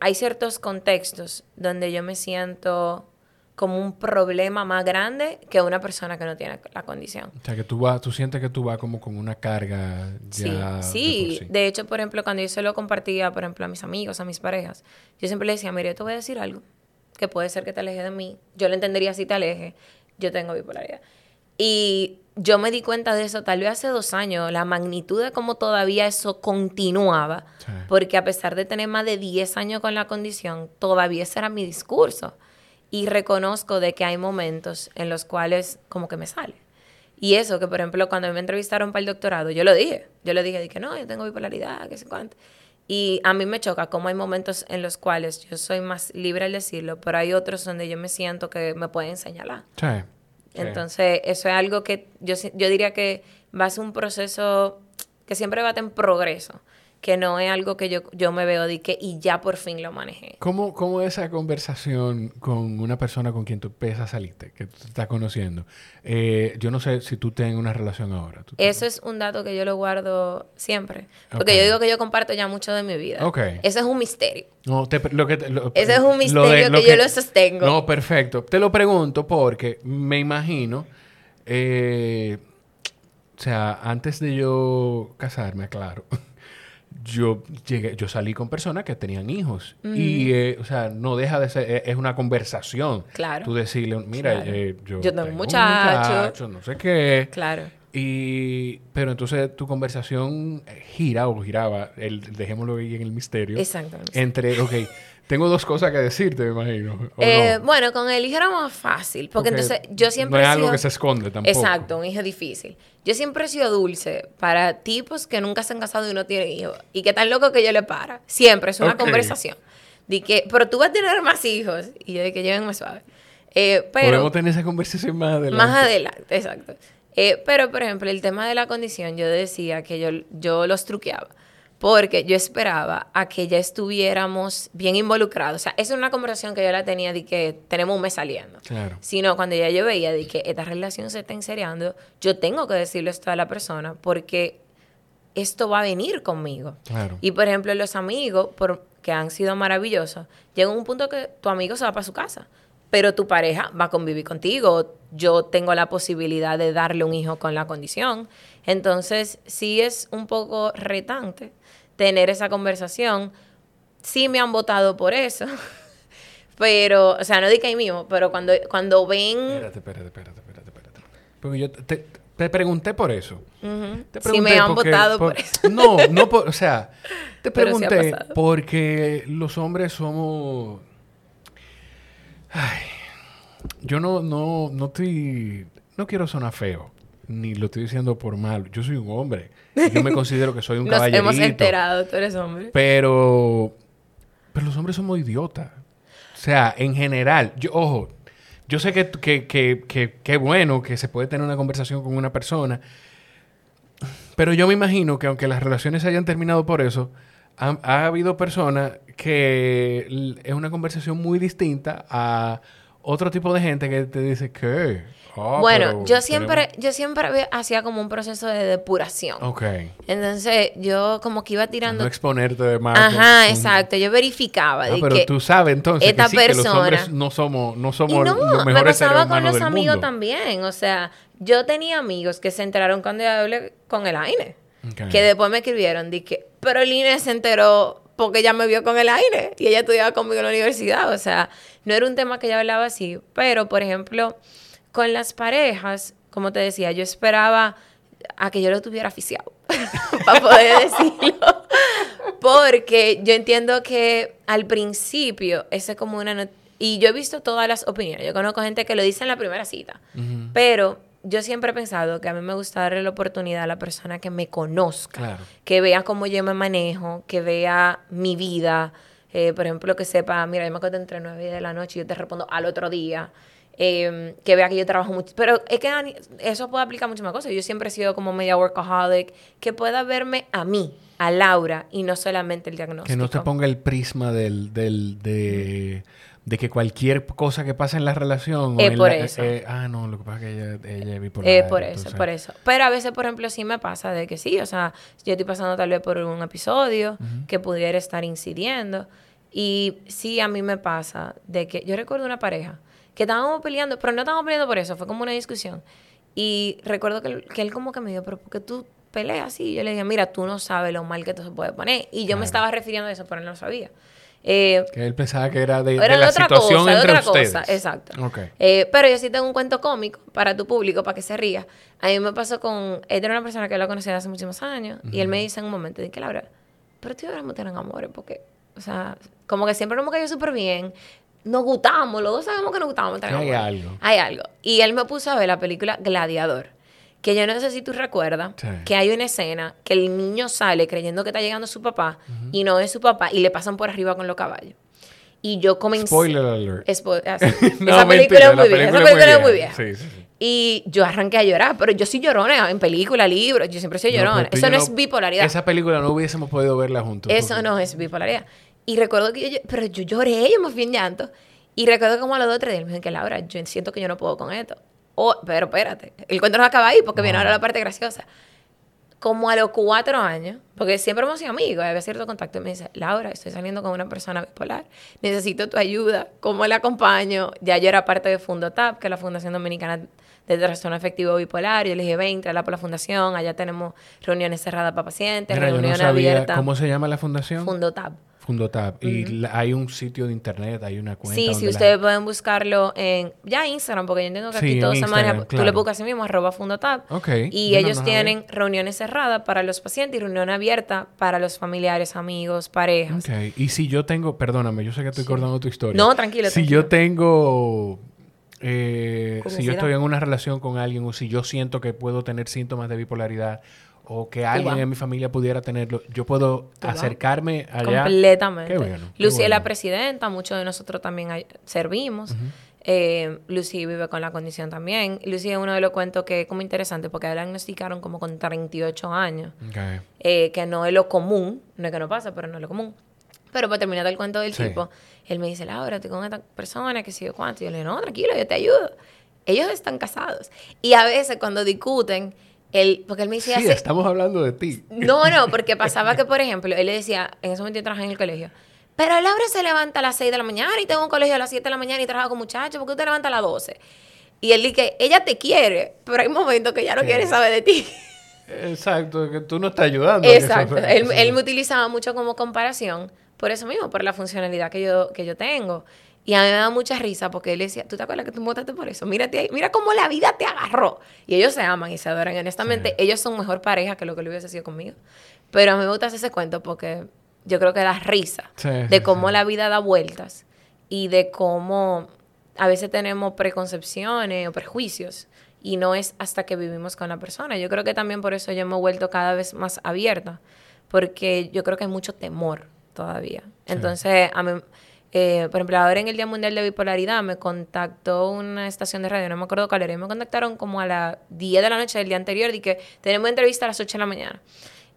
S1: hay ciertos contextos donde yo me siento como un problema más grande que una persona que no tiene la condición.
S2: O sea, que tú vas, tú sientes que tú vas como con una carga
S1: ya. Sí, sí. De, hecho, por ejemplo, cuando yo se lo compartía, por ejemplo, a mis amigos, a mis parejas, yo siempre le decía, mire, yo te voy a decir algo que puede ser que te aleje de mí. Yo lo entendería si te aleje. Yo tengo bipolaridad. Y yo me di cuenta de eso tal vez hace dos años, la magnitud de cómo todavía eso continuaba, porque a pesar de tener más de 10 años con la condición, todavía ese era mi discurso. Y reconozco de que hay momentos en los cuales como que me sale. Y eso, que por ejemplo, cuando me entrevistaron para el doctorado, yo lo dije. Yo lo dije, dije, no, yo tengo bipolaridad, qué sé cuánto. Y a mí me choca cómo hay momentos en los cuales yo soy más libre al decirlo, pero hay otros donde yo me siento que me pueden señalar. Sí. Entonces, eso es algo que yo, yo diría que va a ser un proceso que siempre va a tener progreso que no es algo que yo, yo me veo de que y ya por fin lo manejé.
S2: ¿Cómo, ¿Cómo esa conversación con una persona con quien tú empiezas saliste, que tú estás conociendo? Eh, yo no sé si tú tienes una relación ahora.
S1: Eso es un dato que yo lo guardo siempre. Porque yo digo que yo comparto ya mucho de mi vida. Okay. Eso es un misterio. No, lo que Ese es un misterio que, yo lo sostengo.
S2: No, perfecto. Te lo pregunto porque me imagino... Eh, o sea, antes de yo casarme, claro yo llegué, yo salí con personas que tenían hijos. Y, eh, o sea, no deja de ser, es una conversación. Claro. Tú decirle, mira, eh, yo,
S1: yo, tengo un muchacho.
S2: no sé qué. Claro. Y, pero entonces tu conversación gira o giraba, el, dejémoslo ahí en el misterio. Exactamente. Entre, ok, tengo dos cosas que decirte, me imagino.
S1: Eh, bueno, con el hijo era más fácil, porque entonces yo siempre...
S2: No es algo que se esconde tampoco.
S1: Exacto, un hijo difícil. Yo siempre he sido dulce para tipos que nunca se han casado y no tienen hijos. Y que tan loco que yo le para. Siempre, es una conversación. De que, pero tú vas a tener más hijos. Y yo de que llévenme suave. Eh, pero,
S2: Podemos tener esa conversación más adelante.
S1: Más adelante, exacto. Eh, pero, por ejemplo, el tema de la condición, yo decía que yo, yo los truqueaba porque yo esperaba a que ya estuviéramos bien involucrados. O sea, esa es una conversación que yo la tenía de que tenemos un mes saliendo. Claro. Sino cuando ya yo veía de que esta relación se está enseriando, yo tengo que decirle esto a la persona porque esto va a venir conmigo. Claro. Y por ejemplo, los amigos, por, que han sido maravillosos, llega un punto que tu amigo se va para su casa, pero tu pareja va a convivir contigo. Yo tengo la posibilidad de darle un hijo con la condición. Entonces, sí es un poco retante tener esa conversación. Sí me han votado por eso. pero, o sea, no di que ahí mismo, pero cuando, cuando ven...
S2: Espérate, espérate, espérate, espérate, espérate. Porque yo te, te pregunté por eso.
S1: sí me han votado por, eso.
S2: No, no por, o sea, te pregunté porque los hombres somos... Ay, yo no, no, no estoy... No quiero sonar feo ni lo estoy diciendo por mal. Yo soy un hombre. Yo me considero que soy un Nos hemos
S1: enterado, tú eres hombre.
S2: Pero, pero los hombres somos idiotas. O sea, en general, yo, ojo, yo sé que, que, que, que, bueno que se puede tener una conversación con una persona, pero yo me imagino que aunque las relaciones hayan terminado por eso, ha, ha habido personas que es una conversación muy distinta a otro tipo de gente que te dice que
S1: Ah, bueno, yo siempre, yo siempre hacía como un proceso de depuración. Ok. Entonces, yo como que iba tirando.
S2: No exponerte de más.
S1: Ajá, exacto. Yo verificaba.
S2: Ah, pero tú sabes entonces que, sí, que los hombres no somos, no somos no, los mejores me pasaba con los amigos
S1: también. O sea, yo tenía amigos que se enteraron cuando yo hablé con el AINE. Que después me escribieron, que, pero el INE se enteró porque ella me vio con el aire y ella estudiaba conmigo en la universidad. O sea, no era un tema que ella hablaba así. Pero, por ejemplo, con las parejas, como te decía, yo esperaba a que yo lo tuviera aficiado para poder decirlo. Porque yo entiendo que al principio, ese es como una... y yo he visto todas las opiniones. Yo conozco gente que lo dice en la primera cita. Pero yo siempre he pensado que a mí me gusta darle la oportunidad a la persona que me conozca, que vea cómo yo me manejo, que vea mi vida, eh, por ejemplo, que sepa, mira, yo me acuerdo entre 9 y de la noche y yo te respondo al otro día. Em, que vea que yo trabajo mucho. Pero es que eso puede aplicar muchas más cosas. Yo siempre he sido como media workaholic, que pueda verme a mí, a Laura, y no solamente el diagnóstico.
S2: Que no te ponga el prisma del, del de de que cualquier cosa que pase en la relación...
S1: Es por eso.
S2: Eh, ah, no, lo que pasa es que ella, ella es bipolar.
S1: Es por eso, por eso. Pero a veces, por ejemplo, sí me pasa de que sí, o sea, yo estoy pasando tal vez por un episodio que pudiera estar incidiendo. Y sí, a mí me pasa de que yo recuerdo una pareja que estábamos peleando, pero no estábamos peleando por eso, fue como una discusión. Y recuerdo que, que él como que me dijo, pero ¿por qué tú peleas así? Y yo le dije, mira, tú no sabes lo mal que esto se puede poner. Y yo me estaba refiriendo a eso, pero él no lo sabía.
S2: Eh, que él pensaba que era de, la situación entre otra ustedes. Cosa,
S1: exacto. Eh, pero yo sí tengo un cuento cómico para tu público, para que se ría. A mí me pasó con... Él era una persona que lo conocía hace muchísimos años. Y él me dice en un momento, que Laura, pero tú y tener amores, porque... O sea, como que siempre nos hemos caído súper bien. Nos gustamos, los dos sabemos que nos gustamos.
S2: Hay algo.
S1: Hay algo. Y él me puso a ver la película Gladiador que yo no sé si tú recuerdas que hay una escena que el niño sale creyendo que está llegando su papá y no es su papá y le pasan por arriba con los caballos. Y yo comencé...
S2: Spoiler alert.
S1: esa película es muy vieja. Esa película es muy vieja. Sí. Y yo arranqué a llorar, pero yo soy llorona en película, libros, yo siempre soy llorona. Eso no es bipolaridad.
S2: Esa película no hubiésemos podido verla juntos.
S1: Eso no es bipolaridad. Y recuerdo que yo, pero yo lloré, yo me fui en llanto. Y recuerdo como a los dos o tres días me dijeron que Laura, yo siento que yo no puedo con esto pero espérate, el cuento no acaba ahí porque viene ahora la parte graciosa. Como a los cuatro años, porque siempre hemos sido amigos, había cierto contacto, y me dice, Laura, estoy saliendo con una persona bipolar, necesito tu ayuda, ¿cómo le acompaño? Ya yo era parte de FundoTAP, que es la Fundación Dominicana de Trastorno Afectivo Bipolar, yo le dije, ven, tráela por la fundación, allá tenemos reuniones cerradas para pacientes, reuniones abiertas.
S2: ¿Cómo se llama la fundación?
S1: FundoTAP.
S2: FundoTap. Y hay un sitio de internet, hay una cuenta.
S1: Sí, sí, ustedes pueden buscarlo en ya Instagram, porque yo entiendo que aquí todo se maneja. Tú le buscas así mismo, arroba FundoTap.
S2: Ok.
S1: Y ellos tienen reuniones cerradas para los pacientes y reunión abierta para los familiares, amigos, parejas.
S2: Ok. Y si yo tengo, perdóname, yo sé que estoy cortando tu historia.
S1: No, tranquilo.
S2: Si yo tengo eh, si yo estoy en una relación con alguien o si yo siento que puedo tener síntomas de bipolaridad o que alguien en mi familia pudiera tenerlo, yo puedo acercarme allá.
S1: Completamente. Qué bueno, Lucy es la presidenta, muchos de nosotros también servimos. Eh, Lucy vive con la condición también. Lucy es uno de los cuentos que es como interesante porque la diagnosticaron como con 38 años. Eh, que no es lo común, no es que no pasa, pero no es lo común. Pero para terminar el cuento del tipo, él me dice, Laura, estoy con esta persona, que sé yo cuánto. Y yo le digo, no, tranquilo, yo te ayudo. Ellos están casados. Y a veces cuando discuten, él, porque él me decía...
S2: Sí, estamos hablando de ti.
S1: No, no, porque pasaba que, por ejemplo, él le decía, en ese momento yo trabajaba en el colegio, pero Laura se levanta a las 6 de la mañana y tengo un colegio a las 7 de la mañana y trabaja con muchachos, ¿por qué usted levanta a las 12? Y él dice, ella te quiere, pero hay momentos que ya no quiere saber de ti.
S2: Exacto, que tú no estás ayudando.
S1: Exacto. él, él, me utilizaba mucho como comparación por eso mismo, por la funcionalidad que yo, que yo tengo. Y a mí me da mucha risa porque él decía, ¿tú te acuerdas que tú votaste por eso? Mírate ahí, mira cómo la vida te agarró. Y ellos se aman y se adoran. honestamente, ellos son mejor pareja que lo que le hubiese sido conmigo. Pero a mí me gusta ese cuento porque yo creo que da risa de cómo la vida da vueltas y de cómo a veces tenemos preconcepciones o prejuicios y no es hasta que vivimos con la persona. Yo creo que también por eso yo me he vuelto cada vez más abierta porque yo creo que hay mucho temor todavía. Entonces, a mí eh, por ejemplo, ahora en el Día Mundial de Bipolaridad me contactó una estación de radio, no me acuerdo cuál era, y me contactaron como a las 10 de la noche del día anterior y que tenemos entrevista a las 8 de la mañana.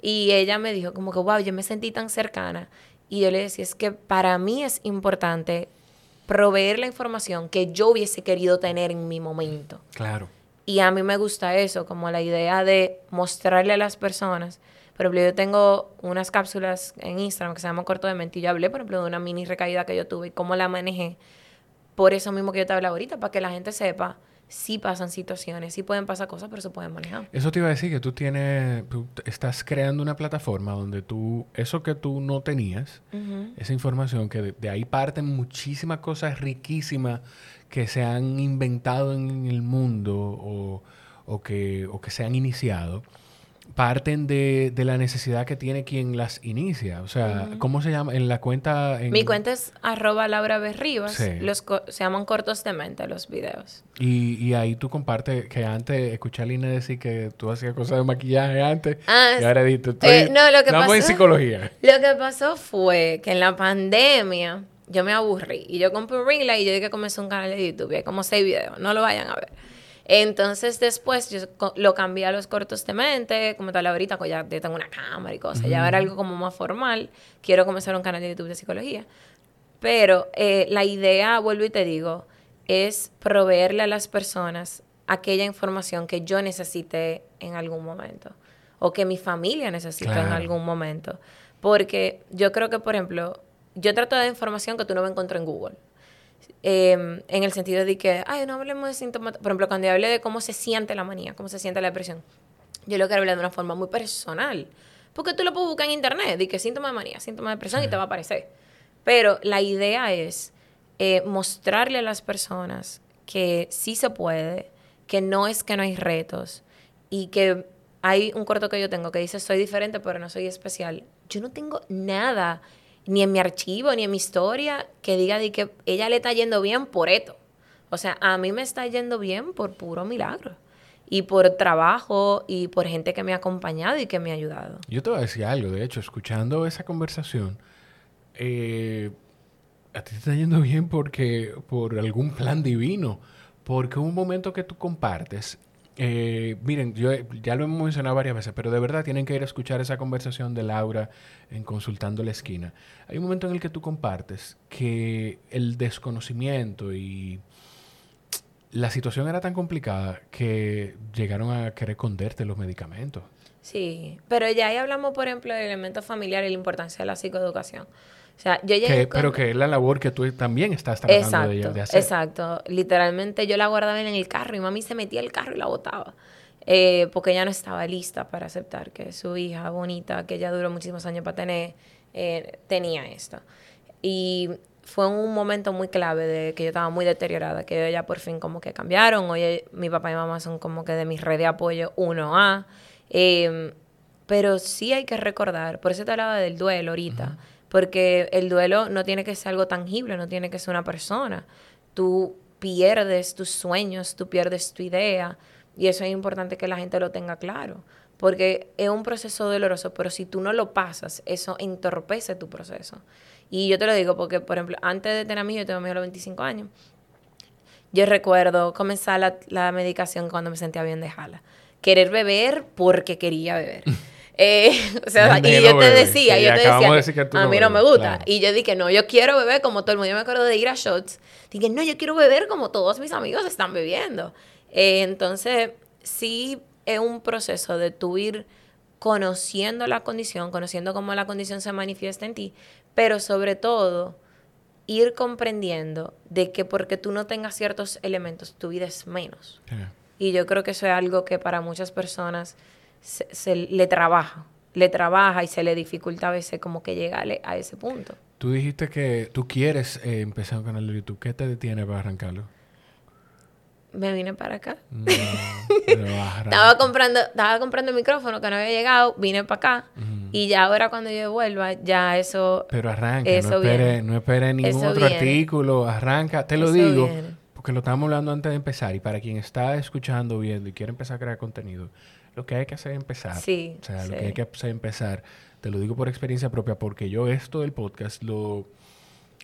S1: Y ella me dijo como que, wow, yo me sentí tan cercana. Y yo le decía, es que para mí es importante proveer la información que yo hubiese querido tener en mi momento.
S2: Claro.
S1: Y a mí me gusta eso, como la idea de mostrarle a las personas por ejemplo, yo tengo unas cápsulas en Instagram que se llaman Corto de Mente y yo hablé, por ejemplo, de una mini recaída que yo tuve y cómo la manejé. Por eso mismo que yo te hablaba ahorita, para que la gente sepa sí pasan situaciones, sí pueden pasar cosas, pero se pueden manejar.
S2: Eso te iba a decir que tú tienes, tú estás creando una plataforma donde tú, eso que tú no tenías, esa información, que de, de, ahí parten muchísimas cosas riquísimas que se han inventado en el mundo o, o, que, o que se han iniciado parten de, de, la necesidad que tiene quien las inicia. O sea, ¿cómo se llama? En la cuenta...
S1: Mi cuenta es arroba Laura Berribas. Los se llaman cortos de mente los videos.
S2: Y, y ahí tú compartes que antes escuché a Lina decir que tú hacías cosas de maquillaje antes. Ah, y ahora dices,
S1: eh, no, lo que pasó,
S2: en psicología.
S1: Lo que pasó fue que en la pandemia yo me aburrí. Y yo compré un ring light y yo dije que comencé un canal de YouTube. Y hay como seis videos. No lo vayan a ver. Entonces después yo lo cambié a los cortos de mente, como tal ahorita, pues ya, tengo una cámara y cosas, ya era algo como más formal, quiero comenzar un canal de YouTube de psicología. Pero eh, la idea, vuelvo y te digo, es proveerle a las personas aquella información que yo necesite en algún momento o que mi familia necesite en algún momento. Porque yo creo que, por ejemplo, yo trato de información que tú no me encuentras en Google. Em, en el sentido de que, ay, no hablemos de síntomas. Por ejemplo, cuando yo hablé de cómo se siente la manía, cómo se siente la depresión, yo lo quiero hablar de una forma muy personal. Porque tú lo puedes buscar en internet, de que síntoma de manía, síntoma de depresión, y te va a aparecer. Pero la idea es eh, mostrarle a las personas que sí se puede, que no es que no hay retos, y que hay un corto que yo tengo que dice, soy diferente, pero no soy especial. Yo no tengo nada ni en mi archivo, ni en mi historia, que diga de que ella le está yendo bien por esto. O sea, a mí me está yendo bien por puro milagro. Y por trabajo y por gente que me ha acompañado y que me ha ayudado.
S2: Yo te voy a decir algo, de hecho, escuchando esa conversación, eh, a ti te está yendo bien porque por algún plan divino, porque un momento que tú compartes eh, miren, yo ya lo hemos mencionado varias veces, pero de verdad tienen que ir a escuchar esa conversación de Laura en Consultando la Esquina. Hay un momento en el que tú compartes que el desconocimiento y la situación era tan complicada que llegaron a querer esconderte los medicamentos.
S1: Sí, pero ya ahí hablamos, por ejemplo, del elemento familiar y la importancia de la psicoeducación. O sea, yo
S2: Pero que es la labor que tú también estás tratando de, hacer.
S1: Exacto. Literalmente yo la guardaba en el carro y mami se metía el carro y la botaba. Eh, porque ella no estaba lista para aceptar que su hija bonita, que ella duró muchísimos años para tener, eh, tenía esto. Y fue un momento muy clave de que yo estaba muy deteriorada, que ella por fin como que cambiaron. Hoy mi papá y mamá son como que de mi red de apoyo 1A. Eh, pero sí hay que recordar, por eso te hablaba del duelo ahorita. Porque el duelo no tiene que ser algo tangible, no tiene que ser una persona. Tú pierdes tus sueños, tú pierdes tu idea. Y eso es importante que la gente lo tenga claro. Porque es un proceso doloroso, pero si tú no lo pasas, eso entorpece tu proceso. Y yo te lo digo porque, por ejemplo, antes de tener a mí, yo tengo a los 25 años, yo recuerdo comenzar la medicación cuando me sentía bien de jala. Querer beber porque quería beber. Eh, o sea, y yo te decía, yo te decía, a mí no me gusta. Y yo dije, no, yo quiero beber como todo el mundo. Yo me acuerdo de ir a shots. Dije, no, yo quiero beber como todos mis amigos están bebiendo. Eh, entonces, sí es un proceso de tú ir conociendo la condición, conociendo cómo la condición se manifiesta en ti, pero sobre todo ir comprendiendo de que porque tú no tengas ciertos elementos, tu vida es menos. Y yo creo que eso es algo que para muchas personas se, le trabaja, le trabaja y se le dificulta a veces como que llegarle a ese punto.
S2: Tú dijiste que tú quieres eh, empezar un canal de YouTube. ¿Qué te detiene para arrancarlo?
S1: Me vine para acá. estaba comprando, estaba comprando el micrófono que no había llegado, vine para acá. Y ya ahora cuando yo vuelva, ya eso.
S2: Pero arranca, no espere, no espere ningún otro artículo, arranca. Te lo digo, porque lo estábamos hablando antes de empezar. Y para quien está escuchando, viendo y quiere empezar a crear contenido, lo que hay que hacer es empezar. Sí. O sea, lo que hay que hacer es empezar. Te lo digo por experiencia propia, porque yo esto del podcast lo,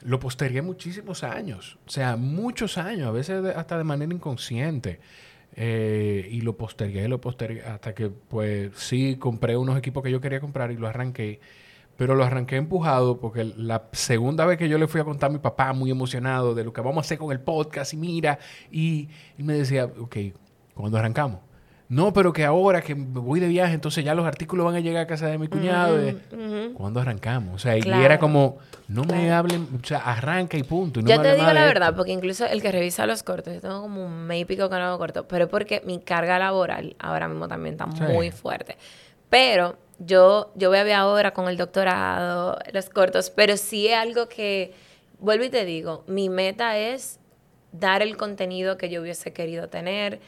S2: lo postergué muchísimos años. O sea, muchos años, a veces hasta de manera inconsciente. Eh, y lo postergué, lo postergué, hasta que, pues, sí, compré unos equipos que yo quería comprar y lo arranqué. Pero lo arranqué empujado porque la segunda vez que yo le fui a contar a mi papá, muy emocionado de lo que vamos a hacer con el podcast, y mira, y, y me decía, ok, cuando arrancamos? No, pero que ahora que me voy de viaje, entonces ya los artículos van a llegar a casa de mi cuñado. ¿Cuándo arrancamos? O sea, y era como, no me hablen, o sea, arranca y punto.
S1: yo te digo la verdad, porque incluso el que revisa los cortos, yo tengo como un mes y pico que no hago corto, pero porque mi carga laboral ahora mismo también está muy fuerte. Pero yo, yo voy a ver ahora con el doctorado, los cortos, pero sí es algo que, vuelvo y te digo, mi meta es dar el contenido que yo hubiese querido tener.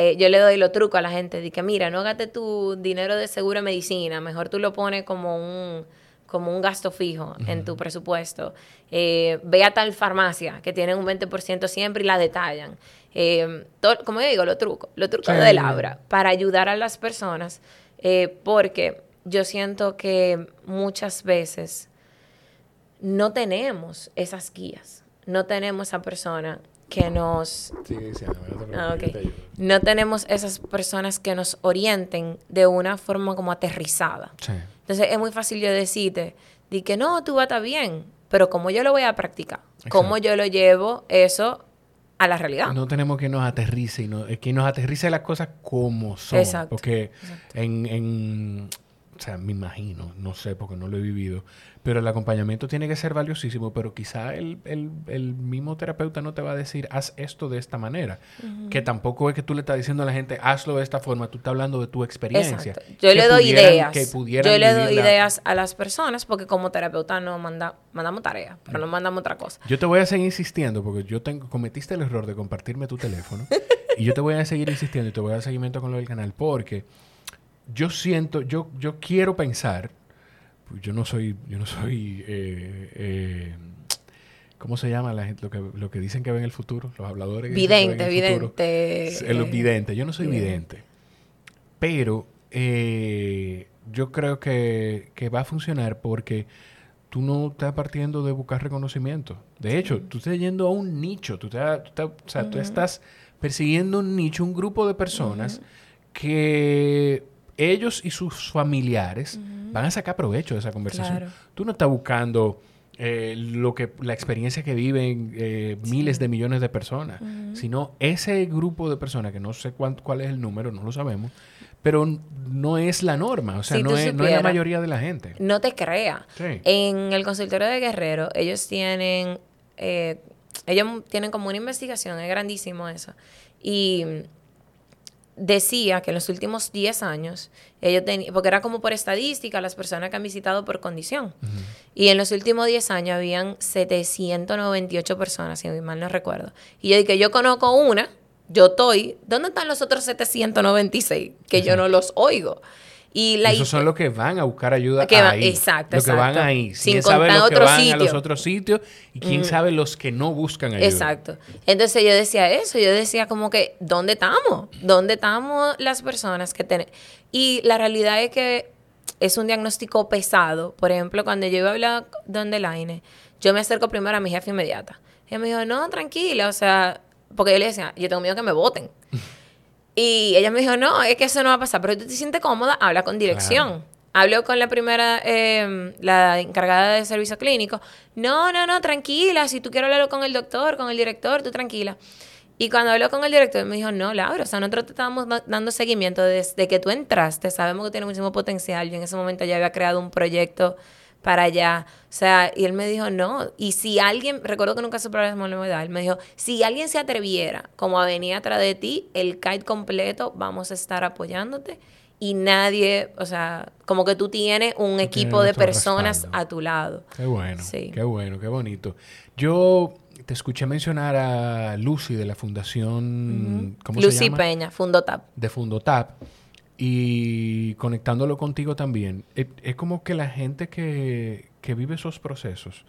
S1: Eh, yo le doy lo truco a la gente, de que mira, no gaste tu dinero de seguro medicina, mejor tú lo pones como un, como un gasto fijo en tu presupuesto. Eh, ve a tal farmacia que tienen un 20% siempre y la detallan. Eh, como yo digo, lo truco, lo truco de Laura, para ayudar a las personas, porque yo siento que muchas veces no tenemos esas guías, no tenemos esa persona que nos... Ah, no tenemos esas personas que nos orienten de una forma como aterrizada. Entonces es muy fácil yo decirte, di que no, tú vas a estar bien, pero como yo lo voy a practicar, cómo yo lo llevo eso a la realidad.
S2: No tenemos que nos aterrice, y que nos aterrice las cosas como son. Exacto. Porque en o sea, me imagino, no sé porque no lo he vivido, pero el acompañamiento tiene que ser valiosísimo, pero quizá el, mismo terapeuta no te va a decir, haz esto de esta manera, que tampoco es que tú le estás diciendo a la gente, hazlo de esta forma, tú estás hablando de tu experiencia.
S1: Yo le doy ideas. Yo le doy ideas a las personas porque como terapeuta no manda, mandamos tareas, pero no mandamos otra cosa.
S2: Yo te voy a seguir insistiendo porque yo tengo, cometiste el error de compartirme tu teléfono y yo te voy a seguir insistiendo y te voy a dar seguimiento con lo del canal porque yo siento, yo, yo quiero pensar, pues yo no soy, yo no soy, eh, eh, ¿cómo se llama la gente? Lo que, lo que dicen que ven el futuro, los habladores.
S1: Vidente, vidente.
S2: El vidente, yo no soy vidente. Pero eh, yo creo que, va a funcionar porque tú no estás partiendo de buscar reconocimiento. De hecho, tú estás yendo a un nicho, tú, estás, o sea, tú estás persiguiendo un nicho, un grupo de personas que ellos y sus familiares van a sacar provecho de esa conversación. Tú no estás buscando eh, lo que la experiencia que viven eh, miles de millones de personas, sino ese grupo de personas que no sé cuánto, cuál es el número, no lo sabemos, pero no es la norma, o sea, no, es, la mayoría de la gente.
S1: No te crea. En el consultorio de Guerrero, ellos tienen, eh, ellos tienen como una investigación, es grandísimo eso, y decía que en los últimos 10 años, ellos tenían, porque era como por estadística, las personas que han visitado por condición. Y en los últimos 10 años habían 798 personas, si mal no recuerdo. Y yo dije, yo conozco una, yo estoy, ¿dónde están los otros 796? Que yo no los oigo. Y
S2: Esos son los que van a buscar ayuda ahí. Exacto, Los que van ahí. Sin ¿Quién sabe los que van a los otros sitios? Y quién sabe los que no buscan ayuda.
S1: Exacto. Entonces yo decía eso. Yo decía como que, ¿dónde estamos? ¿Dónde estamos las personas que tenemos? Y la realidad es que es un diagnóstico pesado. Por ejemplo, cuando yo iba a hablar donde Laine, yo me acerco primero a mi jefe inmediata. Y ella me dijo, no, tranquila, o sea, porque yo le decía, yo tengo miedo que me voten. Y ella me dijo, no, es que eso no va a pasar, pero tú te sientes cómoda, habla con dirección. Hablo con la primera, em, la encargada de servicio clínico. No, no, no, tranquila, si tú quieres hablarlo con el doctor, con el director, tú tranquila. Y cuando habló con el director, me dijo, no, Laura, o sea, nosotros te estábamos dando seguimiento desde que tú entraste, sabemos que tiene muchísimo potencial. Yo en ese momento ya había creado un proyecto para allá. O sea, y él me dijo, no. Y si alguien, recuerdo que nunca supe la edad, él me dijo, si alguien se atreviera como a venir atrás de ti, el kite completo, vamos a estar apoyándote. Y nadie, o sea, como que tú tienes un equipo de personas a tu lado.
S2: Qué bueno, sí. qué bueno, qué bonito. Yo te escuché mencionar a Lucy de la Fundación,
S1: ¿cómo se llama? Lucy Peña, Fundotap.
S2: De Fundotap. Y conectándolo contigo también, es, como que la gente que, que, vive esos procesos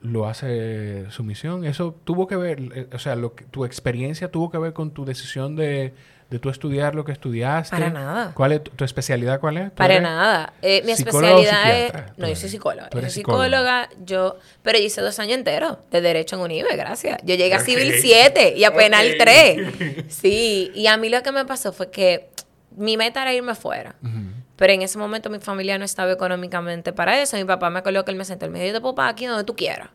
S2: lo hace su misión. Eso tuvo que ver, eh, o sea, lo que, tu experiencia tuvo que ver con tu decisión de, de tú estudiar lo que estudiaste.
S1: Para nada.
S2: ¿Cuál es tu, especialidad? ¿Cuál es?
S1: Para nada. Eh, mi especialidad es. No, yo soy psicóloga. Yo soy psicóloga, yo. Pero hice dos años enteros de Derecho en UNIBE, gracias. Yo llegué a Civil 7 y a Penal 3. Sí. Y a mí lo que me pasó fue que mi meta era irme fuera. Pero en ese momento mi familia no estaba económicamente para eso. Mi papá me que él me sentó. Él me dijo, yo te puedo pagar aquí donde tú quieras.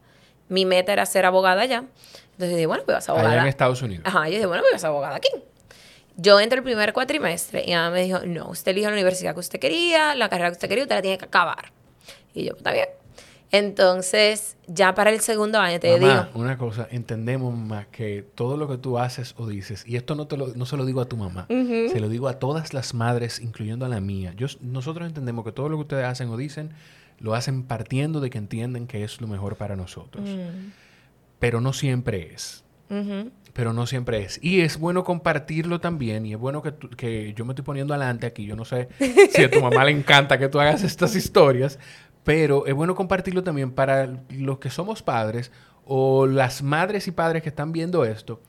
S1: Mi meta era ser abogada allá. Entonces dije, bueno, pues vas a abogada.
S2: Allá en Estados Unidos.
S1: Ajá, yo dije, bueno, pues vas a abogada aquí. Yo entro el primer cuatrimestre y mamá me dijo, no, usted eligió la universidad que usted quería, la carrera que usted quería, usted la tiene que acabar. Y yo, pues, está bien. Entonces, ya para el segundo año te
S2: Mamá,
S1: digo,
S2: una cosa, entendemos más que todo lo que tú haces o dices, y esto no, te lo, no se lo digo a tu mamá, se lo digo a todas las madres, incluyendo a la mía. Yo, nosotros entendemos que todo lo que ustedes hacen o dicen, lo hacen partiendo de que entienden que es lo mejor para nosotros.
S1: Mm.
S2: Pero no siempre es. Pero no siempre es. Y es bueno compartirlo también. Y es bueno que, tú- que yo me estoy poniendo adelante aquí. Yo no sé si a tu mamá le encanta que tú hagas estas historias. Pero es bueno compartirlo también para los que somos padres o las madres y padres que están viendo esto.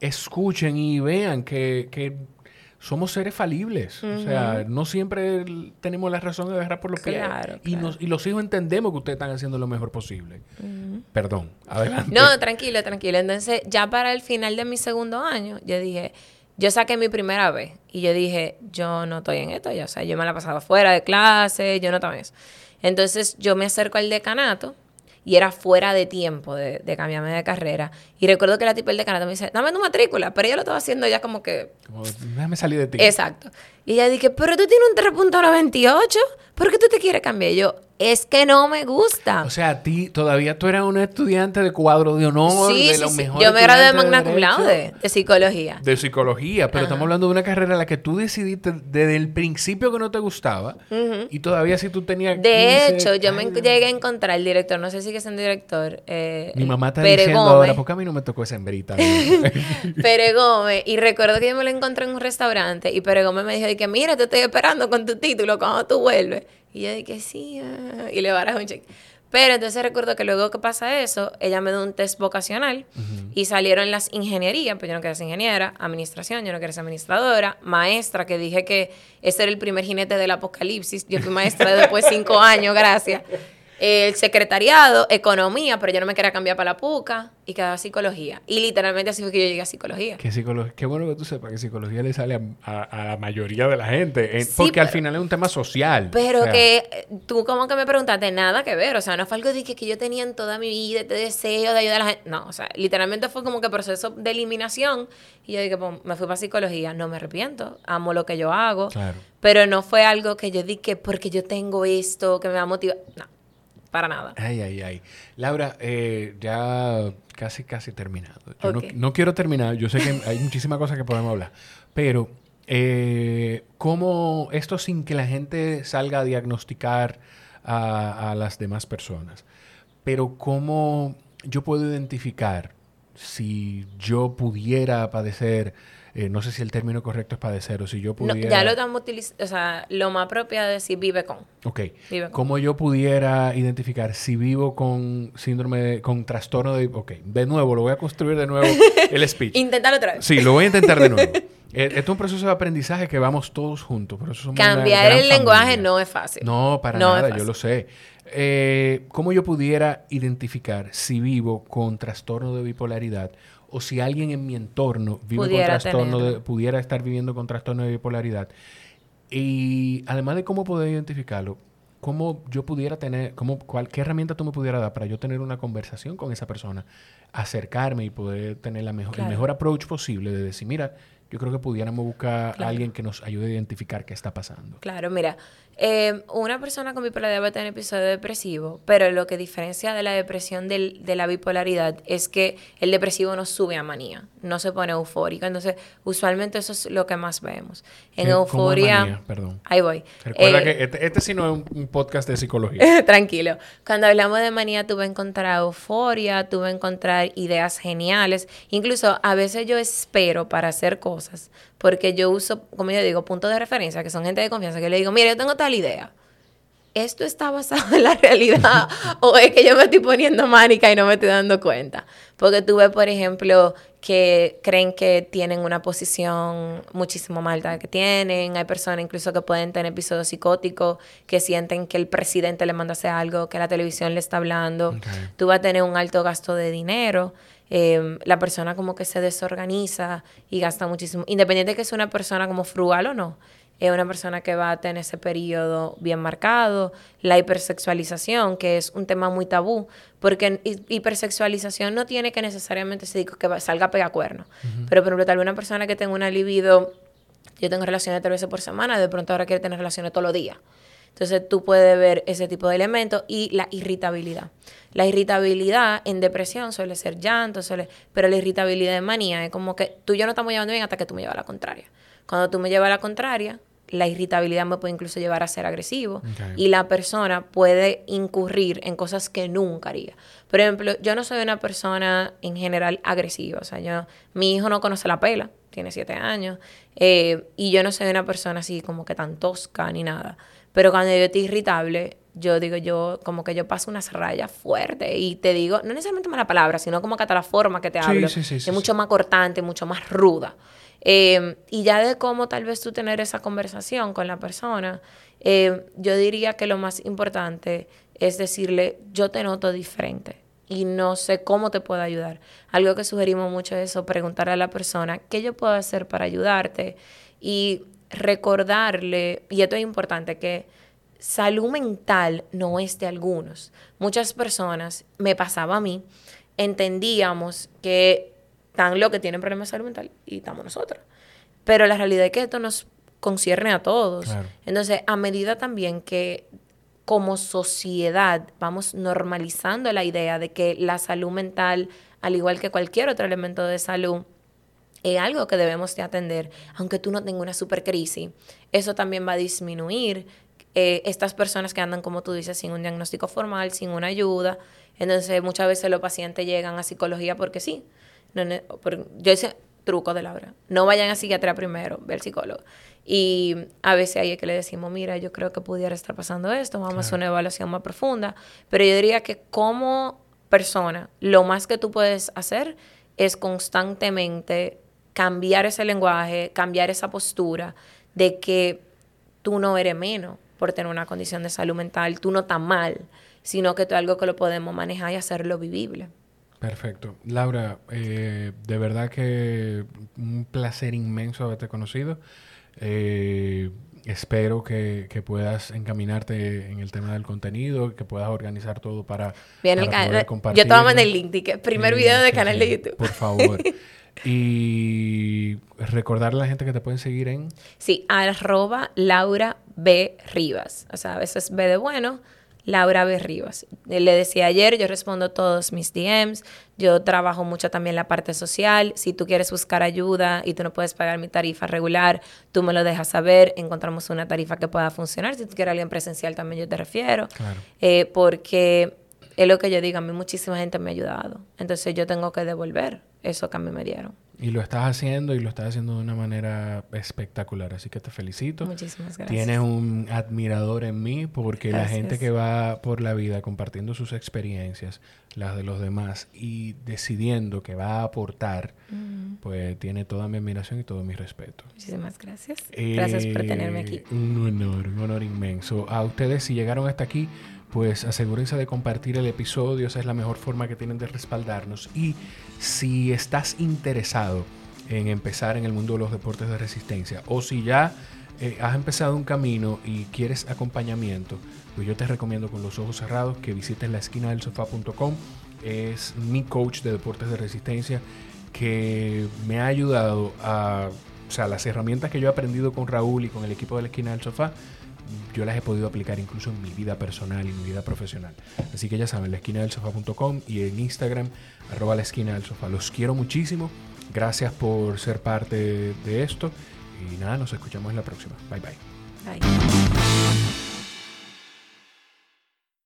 S2: Escuchen y vean que, que somos seres falibles. O sea, no siempre tenemos la razón de agarrar por los pies.
S1: Claro,
S2: Y,
S1: claro.
S2: nos- y los hijos entendemos que ustedes están haciendo lo mejor posible. Perdón. Adelante.
S1: No, tranquilo, tranquilo. Entonces, ya para el final de mi segundo año, yo dije, yo saqué mi primera vez y yo dije, yo no estoy en esto ya. O sea, yo me la pasaba fuera de clase, yo no estaba en eso. Entonces, yo me acerco al decanato y era fuera de tiempo de, de cambiarme de carrera. Y recuerdo que la tipa del decanato me dice, dame tu matrícula, pero ella lo estaba haciendo ya como que
S2: Como, déjame salir de ti.
S1: Exacto. Y ella dije, pero tú tienes un 3.98, ¿por qué tú te quieres cambiar? Y yo, es que no me gusta.
S2: O sea, a ti todavía tú eras una estudiante de cuadro de honor,
S1: sí,
S2: de
S1: sí,
S2: los
S1: sí.
S2: mejores
S1: Yo me gradué de magna cum laude, de psicología.
S2: De psicología, pero estamos hablando de una carrera a la que tú decidiste desde el principio que no te gustaba y todavía si tú tenías
S1: De
S2: 15,
S1: hecho, yo me
S2: ay,
S1: en- llegué a encontrar el director, no sé si es el director. Eh,
S2: Mi mamá está
S1: Pere
S2: diciendo
S1: Gómez.
S2: ahora, ¿por qué a mí no me tocó esa hembrita?
S1: Pere Gómez, y recuerdo que yo me lo encontré en un restaurante y Pere Gómez me dijo que mira, te estoy esperando con tu título cuando tú vuelves. Y yo dije, sí, ah", y le barajo un cheque. Pero entonces recuerdo que luego que pasa eso, ella me dio un test vocacional y salieron las ingenierías, pues yo no quería ser ingeniera, administración, yo no quería ser administradora, maestra, que dije que ese era el primer jinete del apocalipsis, yo fui maestra después de cinco años, gracias. El secretariado, economía, pero yo no me quería cambiar para la PUCA y quedaba psicología. Y literalmente así fue que yo llegué a psicología.
S2: que psicología, qué bueno que tú sepas que psicología le sale a, a- a la mayoría de la gente, en-
S1: Sí,
S2: porque al final es un tema social.
S1: Pero
S2: O sea,
S1: que eh, tú como que me preguntaste nada que ver, o sea, no fue algo de que, que yo tenía en toda mi vida, este deseo de ayudar a la gente, no, o sea, literalmente fue como que proceso de eliminación y yo dije, pues me fui para psicología, no me arrepiento, amo lo que yo hago,
S2: Claro.
S1: pero no fue algo que yo dije porque yo tengo esto, que me va a motivar, no, para nada.
S2: Ay, ay, ay. Laura, eh, ya casi, casi terminado. Yo no- no, quiero terminar. Yo sé que hay muchísimas cosas que podemos hablar. Pero, eh, ¿cómo esto sin que la gente salga a diagnosticar a, a las demás personas? Pero, ¿cómo yo puedo identificar si yo pudiera padecer, eh, no sé si el término correcto es padecer o si yo
S1: No,
S2: pudiera...
S1: ya lo estamos utilizando, o sea, lo más propio es decir vive con.
S2: Ok.
S1: Vive con.
S2: ¿Cómo yo pudiera identificar si vivo con síndrome, de- con trastorno de... Ok, de nuevo, lo voy a construir de nuevo el speech.
S1: Inténtalo otra vez.
S2: Sí, lo voy a intentar de nuevo. Esto es un proceso de aprendizaje que vamos todos juntos. Por eso somos
S1: Cambiar el lenguaje no es fácil.
S2: No, para
S1: No
S2: nada, yo lo sé. Eh, ¿Cómo yo pudiera identificar si vivo con trastorno de bipolaridad o si alguien en mi entorno vive
S1: Pudiera
S2: con trastorno de, pudiera estar viviendo con trastorno de bipolaridad? Y además de cómo poder identificarlo, ¿cómo yo pudiera tener, cómo, cuál, qué herramienta tú me pudieras dar para yo tener una conversación con esa persona, acercarme y poder tener la mejor,
S1: Claro.
S2: el mejor approach posible de decir, mira, yo creo que pudiéramos buscar a alguien que nos ayude a identificar qué está pasando.
S1: Claro, mira, eh, una persona con bipolaridad va a tener episodio depresivo, pero lo que diferencia de la depresión del- de la bipolaridad es que el depresivo no sube a manía, no se pone eufórico. Entonces, usualmente eso es lo que más vemos. En
S2: ¿Qué- cómo es
S1: euforia,
S2: manía? Perdón.
S1: ahí voy.
S2: Recuerda
S1: Eh,
S2: que este, este sí no es un, un podcast de psicología.
S1: Tranquilo. Cuando hablamos de manía, tú vas a encontrar euforia, tú vas a encontrar ideas geniales. Incluso a veces yo espero para hacer cosas, porque yo uso, como yo digo, puntos de referencia, que son gente de confianza, que le digo, mira, yo tengo tal idea. ¿Esto está basado en la realidad o es que yo me estoy poniendo mánica y no me estoy dando cuenta? Porque tú ves, por ejemplo, que creen que tienen una posición muchísimo más alta que tienen. Hay personas incluso que pueden tener episodios psicóticos, que sienten que el presidente le manda hacer algo, que la televisión le está hablando. Tú vas a tener un alto gasto de dinero. Eh, la persona como que se desorganiza y gasta muchísimo. Independiente de que es una persona como frugal o no, es una persona que va a tener ese periodo bien marcado. La hipersexualización, que es un tema muy tabú, porque hipersexualización no tiene que necesariamente se diga que va- salga cuernos. Pero, por ejemplo, tal vez una persona que tenga una libido yo tengo relaciones tres veces por semana, de pronto ahora quiere tener relaciones todos los días. Entonces tú puedes ver ese tipo de elementos y la irritabilidad. La irritabilidad en depresión suele ser llanto, suele, pero la irritabilidad en manía es como que tú y yo no estamos llevando bien hasta que tú me llevas a la contraria. Cuando tú me llevas a la contraria, la irritabilidad me puede incluso llevar a ser agresivo y la persona puede incurrir en cosas que nunca haría. Por ejemplo, yo no soy una persona en general agresiva, o sea, yo, mi hijo no conoce la pela, tiene siete años, eh, y yo no soy una persona así como que tan tosca ni nada. Pero cuando yo estoy irritable, yo digo, yo como que yo paso unas rayas fuertes y te digo, no necesariamente mala palabra, sino como que hasta la forma que te hablo es mucho más cortante, mucho más ruda. Em, y ya de cómo tal vez tú tener esa conversación con la persona, em, yo diría que lo más importante es decirle, yo te noto diferente y no sé cómo te puedo ayudar. Algo que sugerimos mucho es eso, preguntar a la persona, ¿qué yo puedo hacer para ayudarte? Y recordarle, y esto es importante, que salud mental no es de algunos. Muchas personas, me pasaba a mí, entendíamos que están los que tienen problemas de salud mental y estamos nosotros. Pero la realidad es que esto nos concierne a todos. Entonces, a medida también que como sociedad vamos normalizando la idea de que la salud mental, al igual que cualquier otro elemento de salud, es algo que debemos de atender, aunque tú no tengas una super crisis. Eso también va a disminuir eh, estas personas que andan, como tú dices, sin un diagnóstico formal, sin una ayuda. Entonces, muchas veces los pacientes llegan a psicología porque sí. No, yo hice truco de la hora. No vayan a psiquiatría primero, ve al psicólogo. Y a veces ahí es que le decimos, mira, yo creo que pudiera estar pasando esto, vamos a hacer una evaluación más profunda. Pero yo diría que como persona, lo más que tú puedes hacer es constantemente cambiar ese lenguaje, cambiar esa postura de que tú no eres menos por tener una condición de salud mental, tú no estás mal, sino que es algo que lo podemos manejar y hacerlo vivible.
S2: Perfecto. Laura, eh, de verdad que un placer inmenso haberte conocido. Eh, espero que, puedas encaminarte en el tema del contenido, que puedas organizar todo para,
S1: Bien, el canal. Yo te voy a mandar el link, primer video del canal de YouTube.
S2: Por favor. Y recordarle a la gente que te pueden seguir en...
S1: Sí, arroba Laura B. Rivas. O sea, a veces B de bueno, Laura B. Rivas. Le decía ayer, yo respondo todos mis DMs. Yo trabajo mucho también la parte social. Si tú quieres buscar ayuda y tú no puedes pagar mi tarifa regular, tú me lo dejas saber. Encontramos una tarifa que pueda funcionar. Si tú quieres alguien presencial, también yo te refiero. Claro. Eh, porque es lo que yo digo, a mí muchísima gente me ha ayudado. Entonces yo tengo que devolver eso que a mí me dieron.
S2: Y lo estás haciendo y lo estás haciendo de una manera espectacular. Así que te felicito.
S1: Muchísimas gracias.
S2: Tienes un admirador en mí porque la gente que va por la vida compartiendo sus experiencias, las de los demás y decidiendo que va a aportar, pues tiene toda mi admiración y todo mi respeto.
S1: Muchísimas gracias. gracias por tenerme aquí.
S2: Un honor, un honor inmenso. A ustedes si llegaron hasta aquí pues asegúrense de compartir el episodio, esa es la mejor forma que tienen de respaldarnos. Y si estás interesado en empezar en el mundo de los deportes de resistencia o si ya eh, has empezado un camino y quieres acompañamiento, pues yo te recomiendo con los ojos cerrados que visites la esquina del sofá.com. Es mi coach de deportes de resistencia que me ha ayudado a, o sea, las herramientas que yo he aprendido con Raúl y con el equipo de la esquina del sofá yo las he podido aplicar incluso en mi vida personal y mi vida profesional. Así que ya saben, la esquina del sofá.com y en Instagram, arroba la esquina del sofá. Los quiero muchísimo. Gracias por ser parte de esto. Y nada, nos escuchamos en la próxima. Bye bye. Bye.